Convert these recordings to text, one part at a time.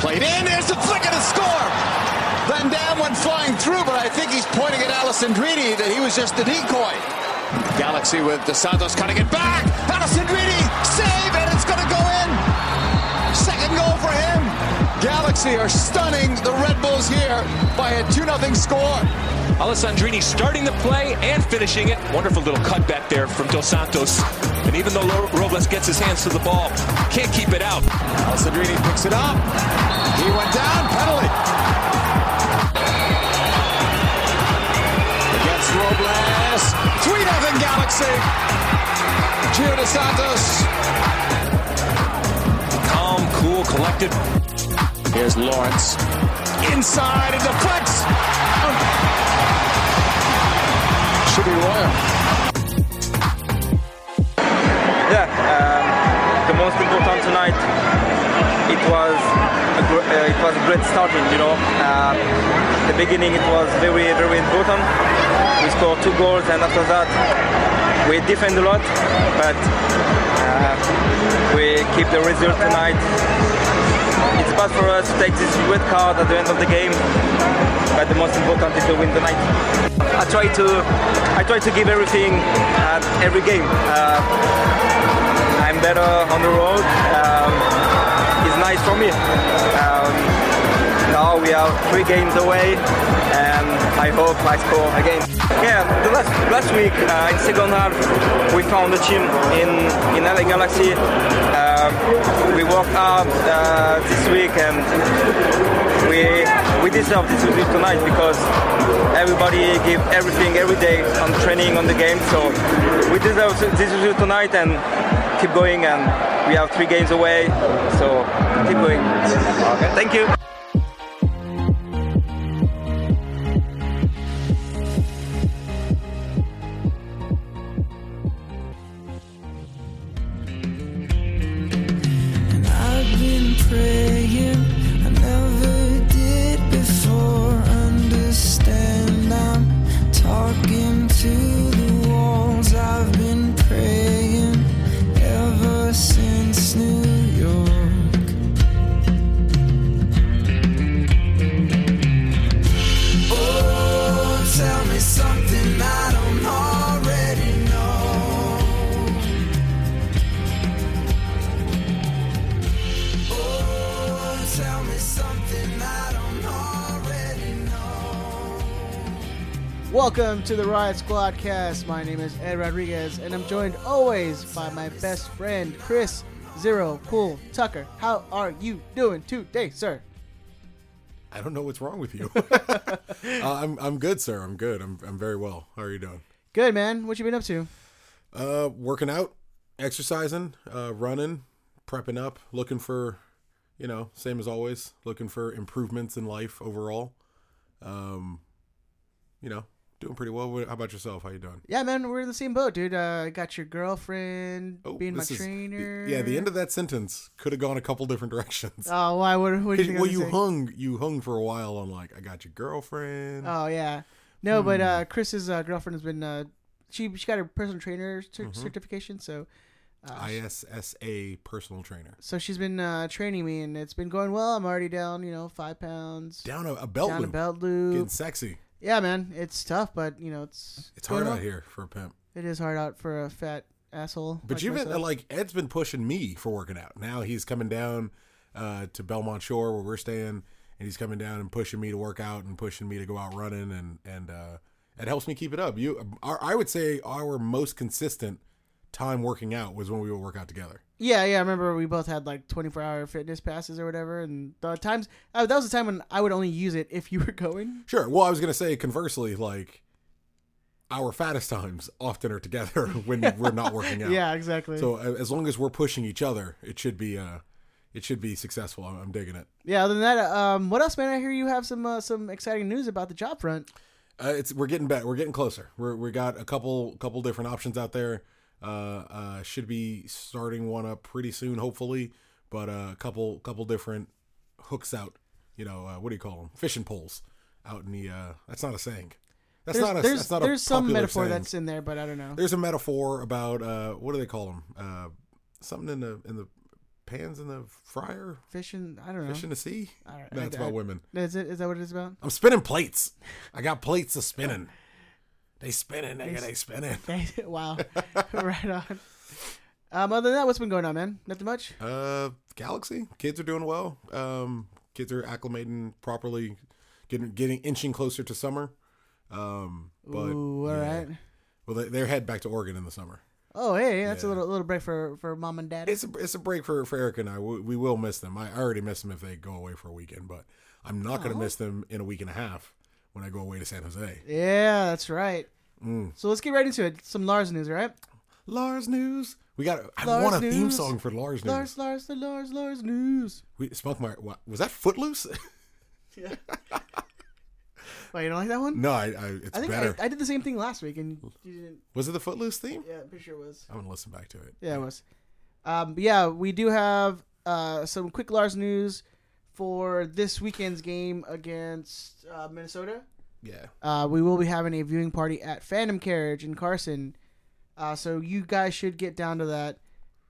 Played in. There's the flick of the score. Van Damme went flying through, but I think he's pointing at Alessandrini that he was just the decoy. Galaxy with Dos Santos cutting it back. Alessandrini save, and it's going to go in. Second goal for him. Galaxy are stunning the Red Bulls here by a 2 0 score. Alessandrini starting the play and finishing it. Wonderful little cutback there from Dos Santos. And even though Robles gets his hands to the ball, can't keep it out. Alessandrini picks it up. He went down, penalty. Against Robles. 3 0 Galaxy. Gio Dos Santos. Calm, cool, collected. Here's Lawrence. Inside and deflects. Should be royal. Yeah, um, the most important tonight. It was it was a great starting. You know, uh, the beginning it was very very important. We scored two goals, and after that we defend a lot, but uh, we keep the result tonight. It's bad for us to take this red card at the end of the game, but the most important is to win tonight. I try to I try to give everything at every game. Uh, I'm better on the road. Um, it's nice for me. Um, now we are three games away, and I hope I score again. Yeah, the last last week uh, in second half we found a team in in LA Galaxy. Uh, we worked hard uh, this week, and we we deserve this result tonight because everybody give everything every day on training on the game. So we deserve this result tonight and keep going. And we have three games away, so keep going. Okay, thank you. Welcome to the Riot Squad cast. My name is Ed Rodriguez, and I'm joined always by my best friend, Chris Zero Cool Tucker. How are you doing today, sir? I don't know what's wrong with you. uh, I'm I'm good, sir. I'm good. I'm I'm very well. How are you doing? Good, man. What you been up to? Uh, working out, exercising, uh, running, prepping up, looking for, you know, same as always, looking for improvements in life overall. Um, you know, doing pretty well. What- How about yourself? How you doing? Yeah, man, we're in the same boat, dude. Uh, I got your girlfriend being my Oh, this is- trainer. yeah, the end of that sentence could have gone a couple different directions. Oh, why? What? what you well, you say? hung, you hung for a while on like, I got your girlfriend. Oh yeah, no, but Hmm. uh, Chris's uh, girlfriend has been uh, she she got her personal trainer cer- Mm-hmm. certification, so uh, ISSA personal trainer. so she's been uh, training me, and it's been going well. I'm already down, you know, five pounds Down a, a belt down a loop. belt loop. Getting sexy. Yeah, man, it's tough, but you know, it's It's hard out here for a pimp. It is hard out for a fat asshole. But like you've been like Ed's been pushing me for working out. Now he's coming down uh, to Belmont Shore where we're staying, and he's coming down and pushing me to work out and pushing me to go out running, and and uh, it helps me keep it up. You, our, I would say our most consistent time working out was when we would work out together. Yeah, yeah. I remember we both had like 24 hour fitness passes or whatever, and the times uh, that was the time when I would only use it if you were going. Sure. Well, I was gonna say conversely, like our fattest times often are together when we're not working out. Yeah, exactly. So uh, as long as we're pushing each other, it should be uh, it should be successful. I'm, I'm digging it. yeah. Other than that, um, what else, man? I hear you have some uh, some exciting news about the job front. Uh, it's we're getting better. We're getting closer. We're we got a couple couple different options out there. Uh, uh, should be starting one up pretty soon, hopefully. But uh, a couple couple different hooks out. You know, uh, what do you call them? Fishing poles out in the. Uh, that's not a saying. That's There's not a. there's, that's not there's a some metaphor saying. that's in there, but I don't know. There's a metaphor about uh, what do they call them? Uh, something in the in the pans in the fryer, Fishing. I don't know. fish in the sea. That's about I- women. Is it? Is that what it is about? I'm spinning plates. I got plates a spinning. They spinning, nigga. They spinning. Okay. wow. right on. Um, other than that, what's been going on, man? Nothing much. Uh, Galaxy kids are doing well. Um, kids are acclimating properly, getting getting inching closer to summer. Um, but Ooh, all yeah. right. Well, they, they're head back to Oregon in the summer. Oh, hey, that's a little little break for for mom and dad. It's a it's a break for for Eric and I. We, we will miss them. I already miss them if they go away for a weekend, but I'm not going to miss them in a week and a half when I go away to San Jose. yeah, that's right. Mm. So let's get right into it. Some Lars news, right? Lars news. We got. I Lars want a theme song for Lars news. Lars, Lars, the Lars, Lars news. We Spunk my. What, was that Footloose? Yeah. Wait, you don't like that one? no, I. I it's I think better. I, I did the same thing last week, and you didn't. was it the Footloose theme? Yeah, I'm pretty sure it was. I'm gonna listen back to it. Yeah, it was. Um, yeah, we do have uh, some quick Lars news for this weekend's game against uh, Minnesota. Yeah. Uh, we will be having a viewing party at Phantom Carriage in Carson. Uh, so you guys should get down to that.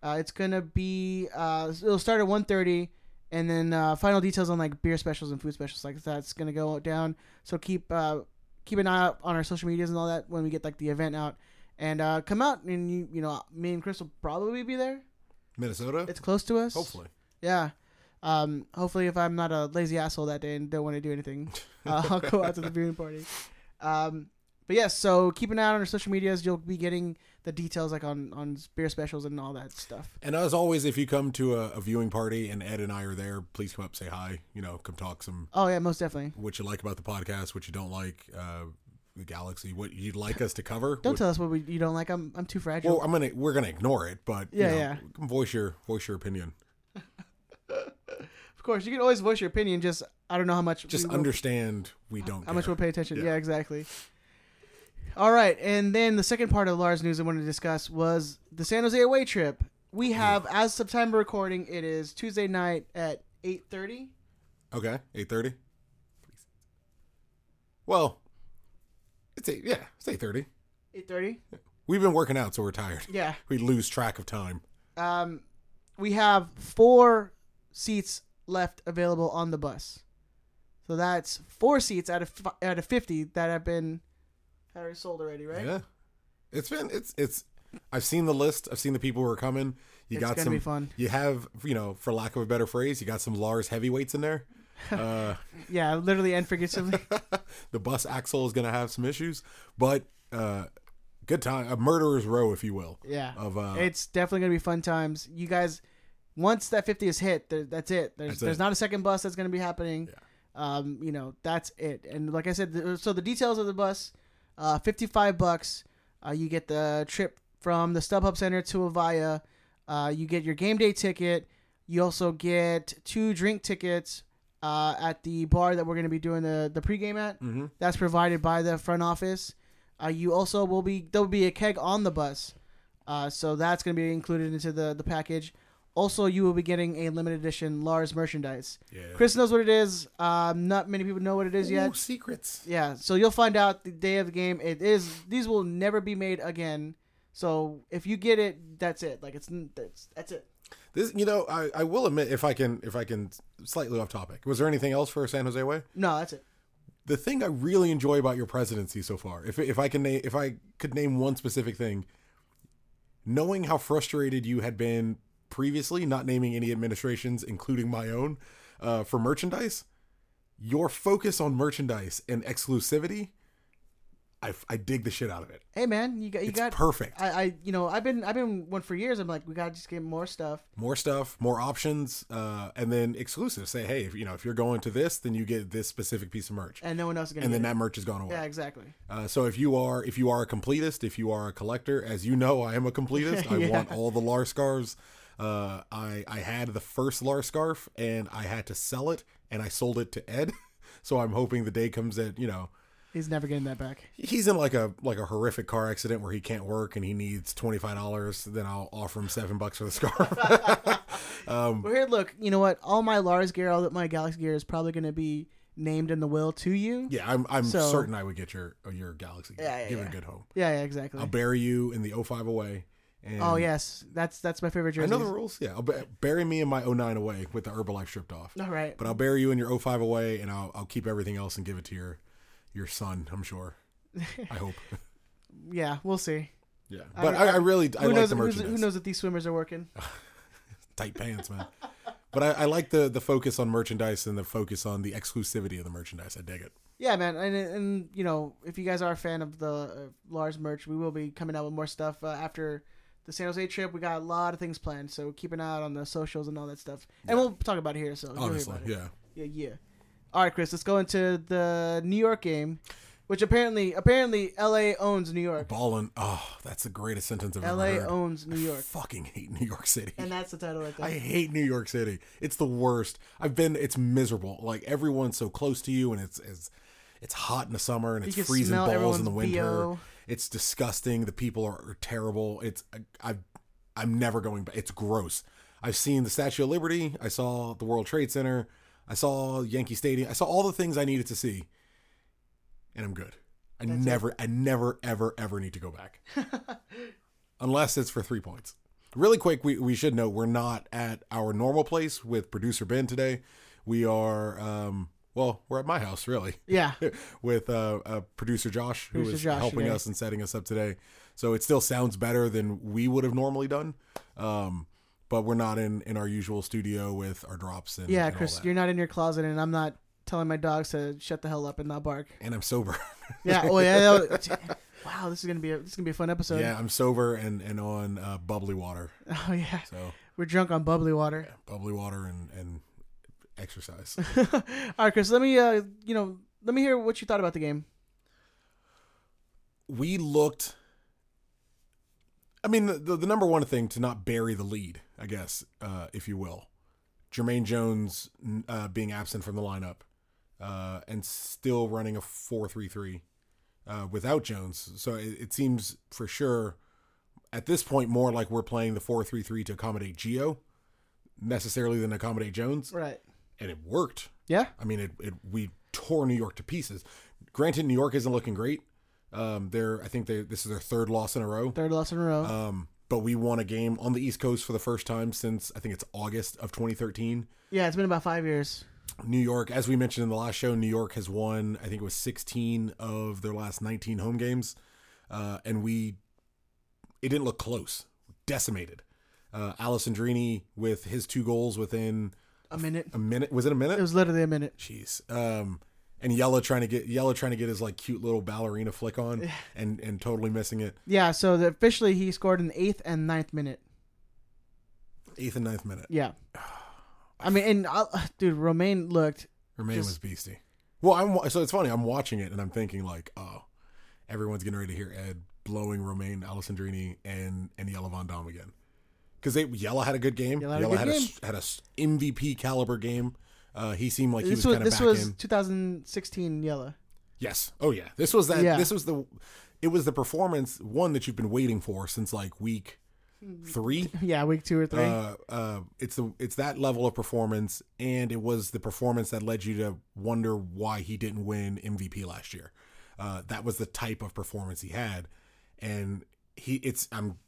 Uh, it's gonna be uh, it'll start at 1.30 and then uh, final details on like beer specials and food specials like that's gonna go down. So keep uh, keep an eye out on our social medias and all that when we get like the event out. And uh, come out and you you know me and Chris will probably be there. Minnesota. It's close to us. Hopefully. Yeah. Um, hopefully, if I'm not a lazy asshole that day and don't want to do anything, uh, I'll go out to the viewing party. Um, but yes, so keep an eye on our social medias. You'll be getting the details like on on beer specials and all that stuff. And as always, if you come to a, a viewing party and Ed and I are there, please come up, say hi. You know, come talk some Oh yeah, most definitely. what you like about the podcast, what you don't like, uh, the galaxy, what you'd like us to cover. Don't What- tell us what we, you don't like. I'm I'm too fragile. Well, I'm gonna we're gonna ignore it, but you Yeah, know, yeah. Voice your voice your opinion. of course, you can always voice your opinion. Just I don't know how much. Just we will- understand we don't. how much we'll pay attention. Yeah. Yeah. exactly. All right, and then the second part of Lars news I wanted to discuss was the San Jose away trip. We have, as September recording, it is Tuesday night at eight thirty. Okay, eight thirty. Well, it's eight. Yeah, it's eight thirty. Eight thirty. We've been working out, so we're tired. Yeah. We lose track of time. Um, we have four seats left available on the bus. So that's four seats out of fi- out of fifty that have been that are sold already, right? Yeah, it's been it's it's. I've seen the list. I've seen the people who are coming. You It's got some. fun. You have you know, for lack of a better phrase, you got some Lars heavyweights in there. Uh, Yeah, literally and figuratively. the bus axle is gonna have some issues, but uh, good time. A murderer's row, if you will. Yeah, Of uh, it's definitely gonna be fun times. You guys, once that fifty is hit, there, that's it. There's That's there's it. not a second bus that's gonna be happening. Um, you know that's it. And like I said, the, so the details of the bus, uh, fifty five bucks. Uh, you get the trip from the StubHub Center to Avaya. Uh, you get your game day ticket. You also get two drink tickets uh, at the bar that we're going to be doing the the pregame at. Mm-hmm. That's provided by the front office. Uh, you also will be there will be a keg on the bus, uh, so that's going to be included into the the package. Also, you will be getting a limited edition Lars merchandise. Yeah. Chris knows what it is. Um, not many people know what it is yet. Secrets. Yeah, so you'll find out the day of the game. It is these will never be made again. So if you get it, that's it. Like it's that's that's it. This, you know, I, I will admit if I can if I can slightly off topic. Was there anything else for San Jose Way? No, that's it. The thing I really enjoy about your presidency so far, if if I can name if I could name one specific thing, knowing how frustrated you had been previously, not naming any administrations, including my own, uh, for merchandise, your focus on merchandise and exclusivity, I, I dig the shit out of it. Hey man, you got you It's got perfect. I, I you know I've been I've been one for years. I'm like we gotta just get more stuff. more stuff, more options, uh, and then exclusive. Say, hey, if you know if you're going to this, then you get this specific piece of merch, and no one else is gonna. and then it. that merch is gone away. Yeah, exactly. Uh, so if you are if you are a completist, if you are a collector, as you know, I am a completist. I Yeah. want all the Lar scarves. Uh, I I had the first Lar scarf and I had to sell it, and I sold it to Ed. so I'm hoping the day comes that you know He's never getting that back. he's in like a like a horrific car accident where he can't work and he needs twenty five dollars. Then I'll offer him seven bucks for the scarf. Well, here, look. You know what? All my Lars gear, all that my Galaxy gear is probably gonna be named in the will to you. yeah, I'm I'm So- certain I would get your your Galaxy. Yeah, yeah, Give it a good home. Yeah, yeah, exactly. I'll bury you in the 05 away, And Oh yes, that's that's my favorite I jersey. know the rules. Yeah, I'll bu- bury me in my 09 away with the Herbalife stripped off. All right. But I'll bury you in your 05 away, and I'll I'll keep everything else and give it to your your son. I'm sure. I hope. Yeah, we'll see. Yeah, but I, I really I like knows? the merchandise. Who knows if these swimmers are working? Tight pants, man. but I, I like the the focus on merchandise and the focus on the exclusivity of the merchandise. I dig it. Yeah, man, and and you know, if you guys are a fan of the uh, Lars merch, we will be coming out with more stuff uh, after the San Jose trip. We got a lot of things planned, so keep an eye out on the socials and all that stuff, and we'll talk about it here. So you'll hear Obviously, about it. yeah. yeah, yeah. All right, Chris, let's go into the New York game, which apparently apparently L.A. owns New York. Ballin'. Oh, that's the greatest sentence I've L.A. ever heard. owns New I York, fucking hate New York City. and that's the title right there. I hate New York City. It's the worst. I've been. It's miserable. Like everyone's so close to you, and it's it's it's hot in the summer, and it's freezing balls in the winter. BO. It's disgusting. The people are, are terrible. It's I, I I'm never going back. It's gross. I've seen the Statue of Liberty. I saw the World Trade Center. I saw Yankee Stadium. I saw all the things I needed to see, and I'm good. I never, I never, ever, ever need to go back, unless it's for three points. Really quick, we, we should note we're not at our normal place with producer Ben today. We are, um, well, we're at my house, really yeah, with uh, uh, producer Josh, who Producer is Josh helping today. us and setting us up today. So it still sounds better than we would have normally done. Um, but we're not in, in our usual studio with our drops and yeah, and Chris, you're not in your closet, and I'm not telling my dogs to shut the hell up and not bark. and I'm sober. Yeah. Oh yeah. was- wow, this is gonna be a, this is gonna be a fun episode. yeah, I'm sober and and on uh, bubbly water. Oh yeah. So We're drunk on bubbly water. bubbly water and and exercise. All right, Chris. Let me uh, you know, let me hear what you thought about the game. we looked. I mean, the, the, number one thing to not bury the lead, I guess, uh, if you will, Jermaine Jones uh, being absent from the lineup uh, and still running a four-three-three uh, without Jones. So it, it seems for sure at this point more like we're playing the four-three-three to accommodate Gio necessarily than accommodate Jones, Right. And it worked. Yeah. I mean, it, it we tore New York to pieces. Granted, New York isn't looking great. Um, they're I think they this is their third loss in a row. Third loss in a row. Um, but we won a game on the East Coast for the first time since I think it's August of 2013. yeah, it's been about five years. New York, as we mentioned in the last show, New York has won I think it was 16 of their last 19 home games, uh, and we it didn't look close, decimated. Uh, Alessandrini with his two goals within A minute. a minute. Was it a minute? It was literally a minute. Jeez. Um, and Jelle trying to get Jelle trying to get his like cute little ballerina flick on, and and totally missing it. Yeah. So the, officially, he scored in the eighth and ninth minute. Eighth and ninth minute. Yeah. I mean, and uh, dude, Romain looked. Romain Just- was beastie. Well, I'm so it's funny. I'm watching it and I'm thinking like, oh, everyone's getting ready to hear Ed blowing Romain Alessandrini and and Jelle Van Damme again because they Jelle had a good game. Jelle had a good had a, game. s- had a MVP caliber game. Uh, he seemed like he This was kind of this was in. 2016 Jelle. Yes. Oh yeah. This was that. Yeah. This was the. It was the performance one that you've been waiting for since like week three. Yeah, week two or three. Uh, uh, it's the it's that level of performance, and it was the performance that led you to wonder why he didn't win MVP last year. Uh, that was the type of performance he had, and he it's I'm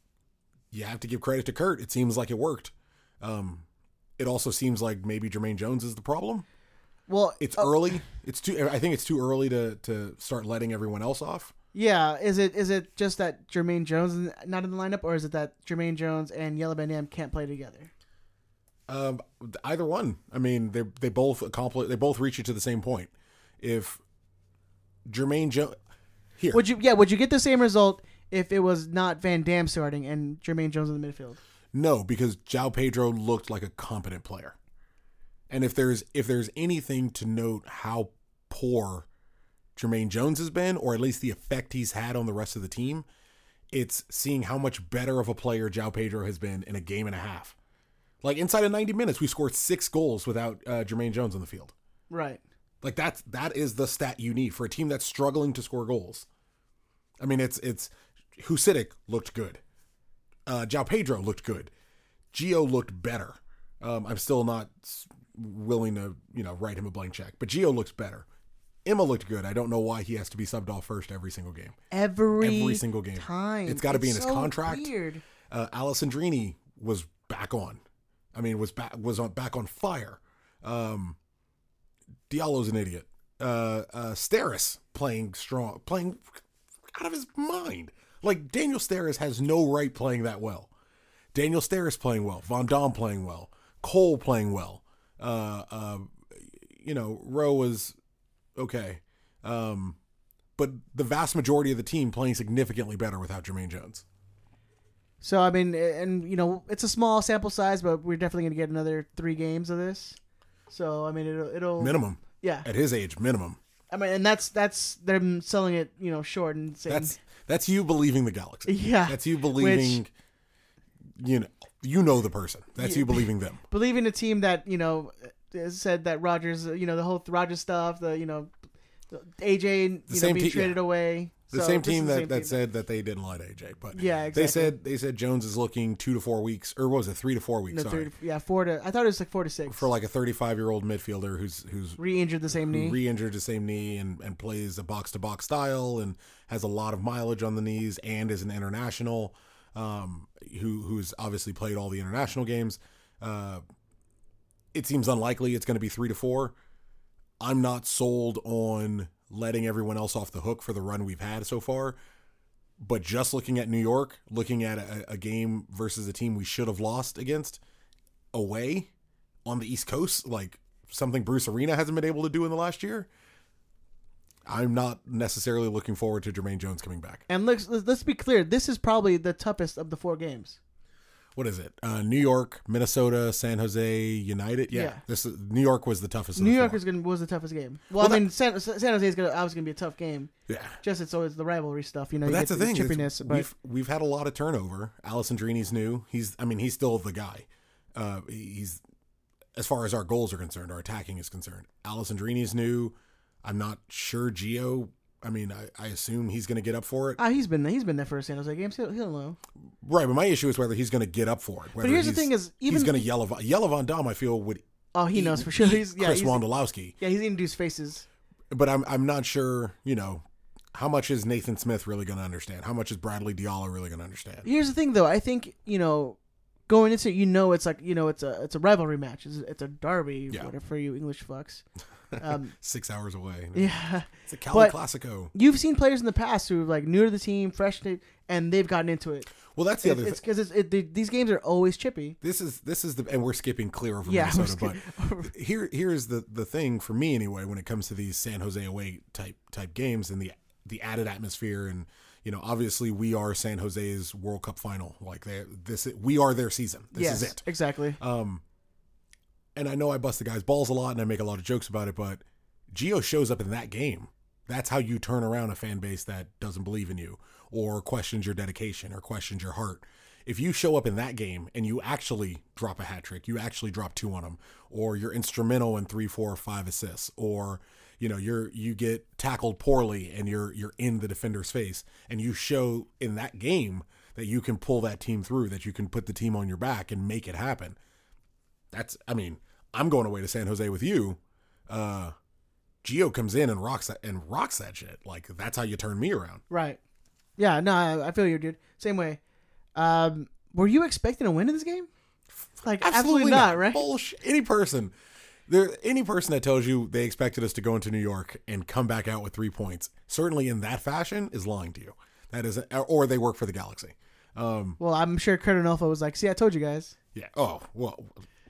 you have to give credit to Curt. It seems like it worked. Um, it also seems like maybe Jermaine Jones is the problem. well, It's oh, early. It's too. I think it's too early to to start letting everyone else off. Yeah, is it is it just that Jermaine Jones is not in the lineup, or is it that Jermaine Jones and Jelle Van Damme can't play together? Um, either one. I mean, they they both accomplish. They both reach you to the same point. If Jermaine Jones here, Would you? Yeah, would you get the same result if it was not Van Damme starting and Jermaine Jones in the midfield? no, because João Pedro looked like a competent player. And if there's if there's anything to note how poor Jermaine Jones has been, or at least the effect he's had on the rest of the team, it's seeing how much better of a player João Pedro has been in a game and a half. Like inside of 90 minutes, we scored six goals without uh, Jermaine Jones on the field. Right. Like that's that is the stat you need for a team that's struggling to score goals. I mean, it's it's Husidic looked good. Uh, João Pedro looked good. Gio looked better. Um, I'm still not willing to you know write him a blank check, but Gio looks better. Emma looked good. I don't know why he has to be subbed off first every single game. Every Every single game. time. It's gotta be in his so contract. Weird. Uh, Alessandrini was back on. I mean, was back was on back on fire. Um, Diallo's an idiot. Uh, uh, Steres playing strong, playing out of his mind. Like Daniel Steres has no right playing that well. Daniel Steres playing well. Van Damme playing well. Cole playing well. Uh, uh, you know, Rowe was okay. Um, but the vast majority of the team playing significantly better without Jermaine Jones. So I mean, and you know, it's a small sample size, but we're definitely gonna get another three games of this. So I mean, it'll it'll Minimum. Yeah, At his age, minimum. I mean, and that's that's them selling it, you know, short and saying, That's that's you believing the galaxy. Yeah, That's you believing which- you know you know the person. That's you believing them. believing a team that you know uh, said that Rogers, you know, the whole Rogers stuff, the you know, the AJ, you know, being te- traded yeah. away. The So same team that, same that team. said that they didn't lie to AJ, but Yeah, they said they said Jones is looking two to four weeks, or what was it three to four weeks? No, sorry, third, yeah, four to. I thought it was like four to six. for like a 35 year old midfielder who's who's re-injured the same knee. re-injured the same knee and, and plays a box to box style and has a lot of mileage on the knees and is an international um, who who's obviously played all the international games. Uh, it seems unlikely it's going to be three to four. I'm not sold on letting everyone else off the hook for the run we've had so far. But just looking at New York, looking at a, a game versus a team we should have lost against away on the East Coast, like something Bruce Arena hasn't been able to do in the last year. I'm not necessarily looking forward to Jermaine Jones coming back. and let's let's let's be clear. This is probably the toughest of the four games. What is it? Uh, New York, Minnesota, San Jose, United. Yeah, Yeah. this is, New York was the toughest. New the York is gonna was the toughest game. Well, Well, I mean, San, San Jose is gonna obviously gonna be a tough game. yeah. Just it's always the rivalry stuff, you know. You that's get the thing. chippiness, but we've we've had a lot of turnover. Alessandrini's new. He's I mean he's still the guy. Uh, he's as far as our goals are concerned, our attacking is concerned. Alessandrini's new. I'm not sure Gio. I mean, I, I assume he's going to get up for it. ah, he's been he's been there for a San Jose games. He'll, he'll know. Right, but my issue is whether he's going to get up for it. Whether here's the he's- thing is, even- he's going to yell of yell Von Dom. I feel would Oh, he eat- knows for sure. He's yeah, Chris he's, Wondolowski. yeah, he's do his faces. But I'm I'm not sure. You know, how much is Nathan Smith really going to understand? How much is Bradley Diallo really going to understand? Here's the thing, though. I think you know, going into it, you know, it's like you know, it's a it's a rivalry match. It's, it's a derby, Yeah. whatever for you English fucks. Um, Six hours away. yeah, It's a Cali But- Classico. you've seen players in the past who are like new to the team, fresh, to, and they've gotten into it. Well, that's the other. it's thing. because it's, it, these games are always chippy. This is this is the and we're skipping clear over Yeah, Minnesota, but here here's the the thing for me anyway when it comes to these San Jose away type type games and the the added atmosphere and you know obviously we are San Jose's World Cup final like they this we are their season this yes, is it exactly. um and I know I bust the guy's balls a lot and I make a lot of jokes about it but Gio shows up in that game that's how you turn around a fan base that doesn't believe in you or questions your dedication or questions your heart if you show up in that game and you actually drop a hat trick, you actually drop two on them, or you're instrumental in three, four, five assists, or you know you're you get tackled poorly and you're you're in the defender's face, and you show in that game that you can pull that team through, that you can put the team on your back and make it happen. That's I mean I'm going away to San Jose with you. Uh, Gio comes in and rocks that and rocks that shit. Like that's how you turn me around. Right. Yeah. No, I, I feel you, dude. Same way. Um, were you expecting a win in this game? Like absolutely, not, right? Bullshit. Any person, there, any person that tells you they expected us to go into New York and come back out with three points, certainly in that fashion, is lying to you. That is, or they work for the Galaxy. Um, Well, I'm sure Curt Onalfo was like, "See, I told you guys. yeah. Oh well,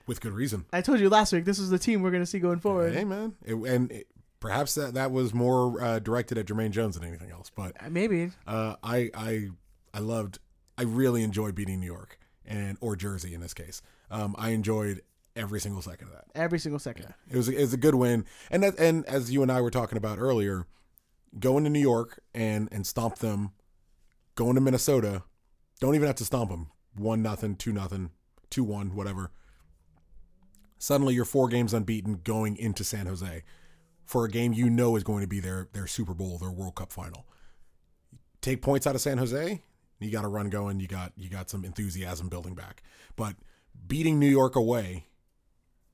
with good reason. I told you last week. This is the team we're gonna see going forward." Hey man, It- and it, perhaps that that was more uh, directed at Jermaine Jones than anything else. But Uh, Maybe. uh, I I I loved. I really enjoyed beating New York and or Jersey in this case. Um, I enjoyed every single second of that. Every single second. It was it was a good win, and that, and as you and I were talking about earlier, going to New York and and stomp them, going to Minnesota, don't even have to stomp them. One nothing, two nothing, two one, whatever. Suddenly, you're four games unbeaten going into San Jose for a game you know is going to be their their Super Bowl, their World Cup final. Take points out of San Jose, you got a run going. You got you got some enthusiasm building back, but beating New York away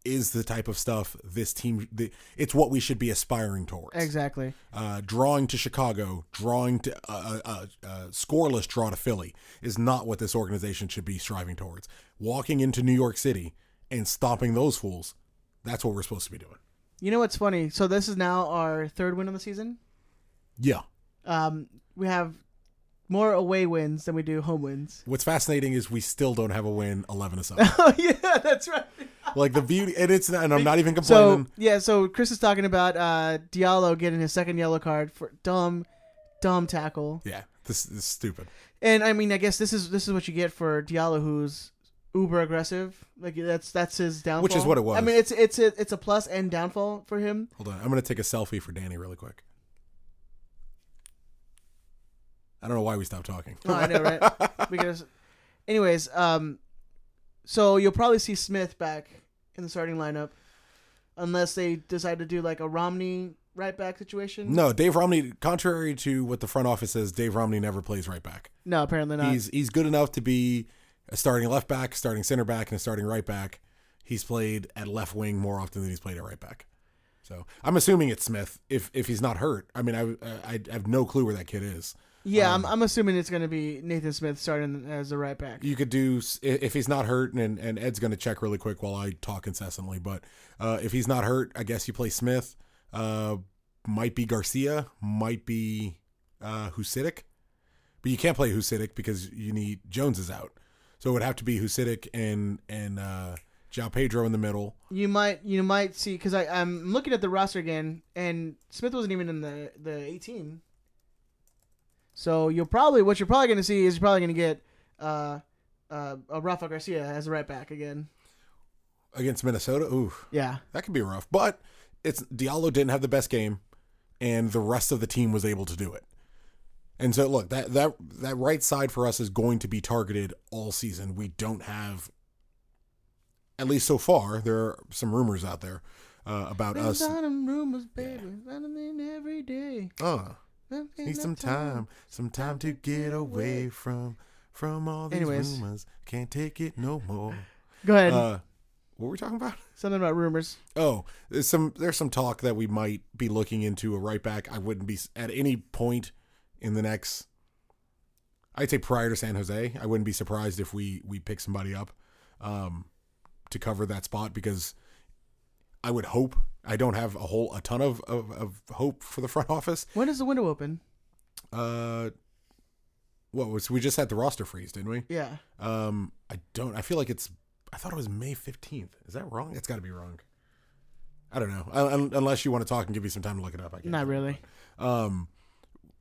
is the type of stuff this team. The, it's what we should be aspiring towards. Exactly. Uh, drawing to Chicago, drawing to uh, uh, uh, scoreless draw to Philly is not what this organization should be striving towards. Walking into New York City and stopping those fools, that's what we're supposed to be doing. You know what's funny? So this is now our third win of the season. Yeah. Um, we have more away wins than we do home wins. What's fascinating is we still don't have a win, eleven to seven. Oh yeah, that's right. like the beauty, and it's and I'm not even complaining. So yeah, so Chris is talking about uh, Diallo getting his second yellow card for dumb, dumb tackle. yeah, this, this is stupid. And I mean, I guess this is this is what you get for Diallo, who's uber aggressive. Like that's that's his downfall. Which is what it was. I mean, it's it's a, it's a plus and downfall for him. Hold on, I'm gonna take a selfie for Danny really quick. I don't know why we stopped talking. Oh, I know, right? because, anyways, um, so you'll probably see Smith back in the starting lineup, unless they decide to do like a Romney right back situation. No, Dave Romney. Contrary to what the front office says, Dave Romney never plays right back. no, apparently not. He's he's good enough to be a starting left back, starting center back, and a starting right back. He's played at left wing more often than he's played at right back. So I'm assuming it's Smith if if he's not hurt. I mean, I I, I have no clue where that kid is. yeah, um, I'm, I'm assuming it's going to be Nathan Smith starting as the right back. You could do if he's not hurt, and and Ed's going to check really quick while I talk incessantly. But uh, if he's not hurt, I guess you play Smith. Uh, might be Garcia, might be uh, Husidic, but you can't play Husidic because you need Jones is out. So it would have to be Husidic and and uh, João Pedro in the middle. You might you might see because I I'm looking at the roster again, and Smith wasn't even in the the 18. So you'll probably what you're probably going to see is you're probably going to get uh, uh, a Rafa Garcia as a right back again. against Minnesota. Ooh, Yeah, that could be rough. But it's Diallo didn't have the best game, and the rest of the team was able to do it. And so, look that that that right side for us is going to be targeted all season. We don't have, at least so far, there are some rumors out there uh, about us. Rumors, baby, running in every day. Uh, need some time, some time to get away from from all these Anyways. rumors. Can't take it no more. Go ahead. Uh, what were we talking about? Something about rumors. Oh, there's some there's some talk that we might be looking into a right back. I wouldn't be at any point in the next. I'd say prior to San Jose, I wouldn't be surprised if we we pick somebody up um, to cover that spot because I would hope. I don't have a whole a ton of, of, of hope for the front office. When does the window open? Uh, what was we just had the roster freeze, didn't we? Yeah. Um, I don't. I feel like it's. I thought it was May fifteenth. Is that wrong? It's got to be wrong. I don't know. Un- unless you want to talk and give me some time to look it up. I can't. Not really. Um,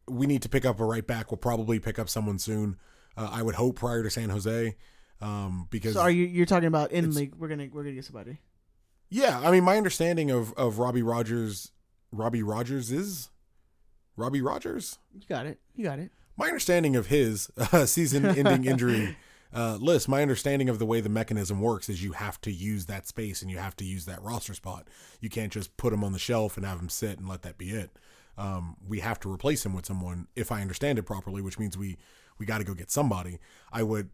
we need to pick up a right back. We'll probably pick up someone soon. Uh, I would hope prior to San Jose, um, because So are you you're talking about in league? We're gonna we're gonna get somebody. yeah. I mean, my understanding of of Robbie Rogers, Robbie Rogers is Robbie Rogers. You got it. You got it. my understanding of his uh, season-ending injury uh, list, my understanding of the way the mechanism works is you have to use that space and you have to use that roster spot. You can't just put him on the shelf and have him sit and let that be it. Um, we have to replace him with someone, if I understand it properly, which means we we got to go get somebody. I would,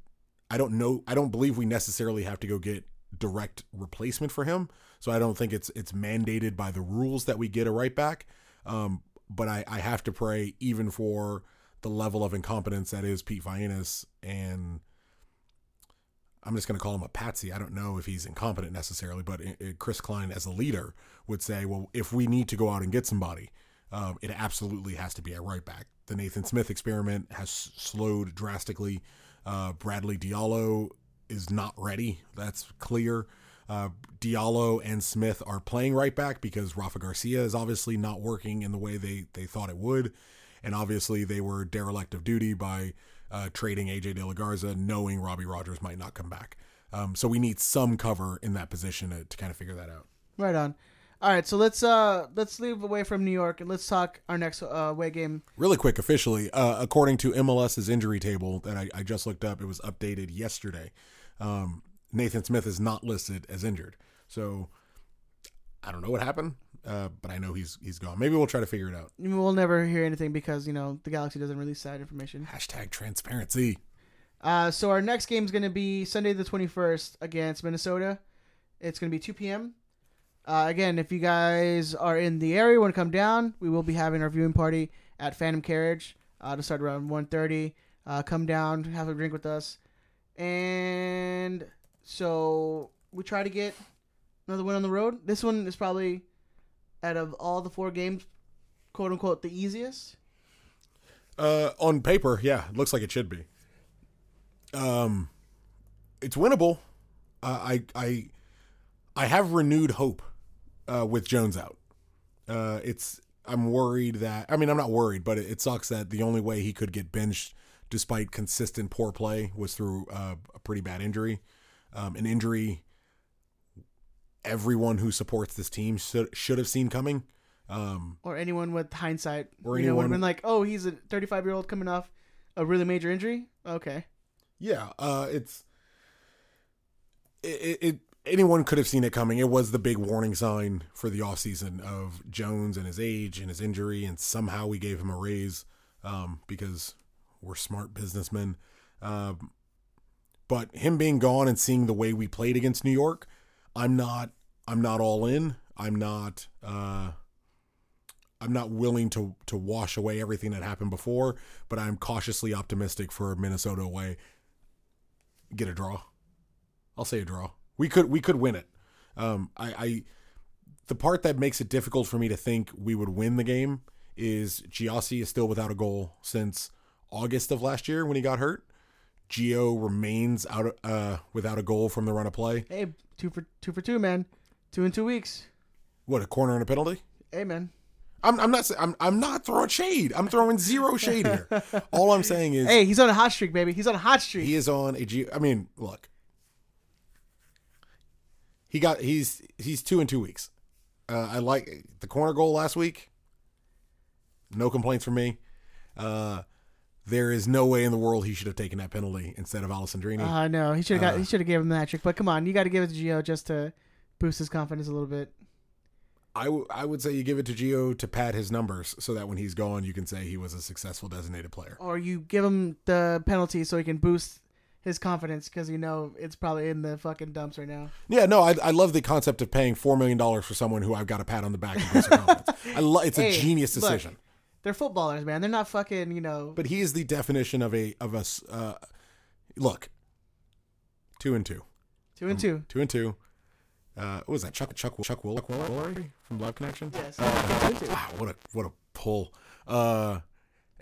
I don't know, I don't believe we necessarily have to go get direct replacement for him. So I don't think it's it's mandated by the rules that we get a right back. Um, but I, I have to pray even for the level of incompetence that is Pete Vagenas and I'm just going to call him a patsy. I don't know if he's incompetent necessarily, but i- i- Chris Klein as a leader would say, well, if we need to go out and get somebody, um, it absolutely has to be a right back. The Nathan Smith experiment has slowed drastically. Uh, Bradley Diallo is not ready. That's clear. Uh, Diallo and Smith are playing right back because Rafa Garcia is obviously not working in the way they, they thought it would. And obviously, they were derelict of duty by uh, trading AJ De La Garza, knowing Robbie Rogers might not come back. Um, so we need some cover in that position to, to kind of figure that out. Right on. All right, so let's uh let's leave away from New York and let's talk our next uh, away game. Really quick, officially, uh, according to MLS's injury table that I, I just looked up, it was updated yesterday. Um, Nathan Smith is not listed as injured, so I don't know what happened, uh, but I know he's he's gone. Maybe we'll try to figure it out. We'll never hear anything because you know the Galaxy doesn't release that information. Hashtag transparency. Uh, so our next game is going to be Sunday the twenty first against Minnesota. It's going to be 2 p.m. Uh, again, if you guys are in the area, want to come down, we will be having our viewing party at Phantom Carriage uh, to start around 1.30. Uh, come down, have a drink with us. And so we try to get another win on the road. This one is probably, out of all the four games, quote unquote, the easiest. Uh, on paper, yeah, it looks like it should be. Um, it's winnable. Uh, I I I have renewed hope uh, with Jones out. Uh, it's I'm worried that I mean I'm not worried, but it, it sucks that the only way he could get benched, despite consistent poor play, was through uh, a pretty bad injury. Um, an injury everyone who supports this team should, should have seen coming. Um, Or anyone with hindsight. Or you know, would have anyone- been like, oh, he's a 35 year old coming off a really major injury. Okay. Yeah, uh, it's it, it, it. Anyone could have seen it coming. It was the big warning sign for the offseason of Jones and his age and his injury, and somehow we gave him a raise um, because we're smart businessmen. Um, but him being gone and seeing the way we played against New York, I'm not. I'm not all in. I'm not. Uh, I'm not willing to to wash away everything that happened before, but I'm cautiously optimistic for Minnesota away. Get a draw. I'll say a draw. We could we could win it. Um, I, I the part that makes it difficult for me to think we would win the game is Gyasi is still without a goal since August of last year when he got hurt. Gio remains out uh, without a goal from the run of play. Hey, two for two for two, man. Two in two weeks. What a corner and a penalty. Hey, man. I'm, I'm not. I'm, I'm not throwing shade. I'm throwing zero shade here. All I'm saying is Hey, he's on a hot streak, baby. He's on a hot streak. he is on a G. I mean, look, he got he's he's two in two weeks. Uh, I like the corner goal last week. No complaints from me. Uh, there is no way in the world he should have taken that penalty instead of Alessandrini. Uh, no, he should have got. Uh, he should have gave him that trick. But come on, you got to give it to Gio just to boost his confidence a little bit. I, w- I would say you give it to Gio to pad his numbers so that when he's gone, you can say he was a successful designated player. Or you give him the penalty so he can boost his confidence because you know it's probably in the fucking dumps right now. Yeah, no, I, I love the concept of paying four million dollars for someone who I've got a pat on the back and confidence. I lo- it's a Hey, genius look, decision. They're footballers, man. They're not fucking. You know. But he is the definition of a of us. Uh, look, two and two, two and two. two and two. Uh, what was that? Chuck Chuck Chuck Will Woolery from Love Connection. Yes. Uh, two and two. wow, what a what a pull. Uh,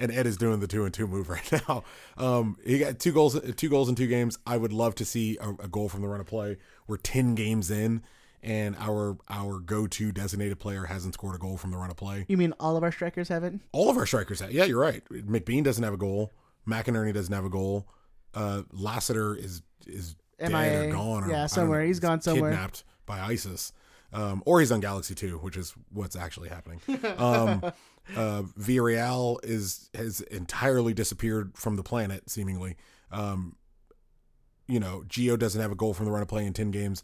and Ed is doing the two and two move right now. Um, he got two goals, two goals in two games. I would love to see a, a goal from the run of play. We're ten games in, and our our go to designated player hasn't scored a goal from the run of play. You mean all of our strikers haven't? All of our strikers have. Yeah, you're right. McBean doesn't have a goal. McInerney doesn't have a goal. Uh, Lassiter is is dead or gone. Or, Yeah, somewhere. know, He's gone somewhere. Kidnapped by ISIS. Um, or he's on Galaxy 2, which is what's actually happening. Um, uh, Villarreal is has entirely disappeared from the planet, seemingly. Um, you know, Gio doesn't have a goal from the run of play in 10 games.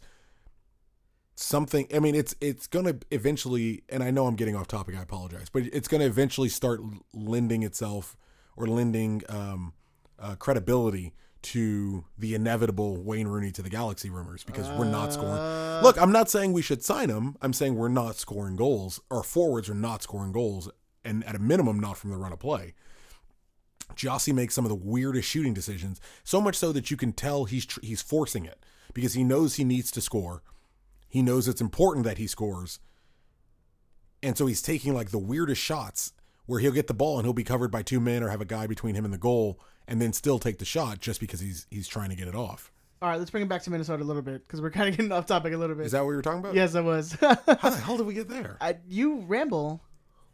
Something, I mean, it's it's going to eventually, and I know I'm getting off topic, I apologize, but it's going to eventually start lending itself or lending um, uh, credibility to the inevitable Wayne Rooney to the Galaxy rumors because we're not scoring. Uh, Look, I'm not saying we should sign him. I'm saying we're not scoring goals. Our forwards are not scoring goals, and at a minimum, not from the run of play. Gyasi makes some of the weirdest shooting decisions, so much so that you can tell he's tr- he's forcing it because he knows he needs to score. He knows it's important that he scores. And so he's taking like the weirdest shots where he'll get the ball and he'll be covered by two men or have a guy between him and the goal and then still take the shot just because he's he's trying to get it off. All right, let's bring it back to Minnesota a little bit because we're kind of getting off topic a little bit. Is that what you were talking about? yes, I was. How the hell did we get there? I, you ramble,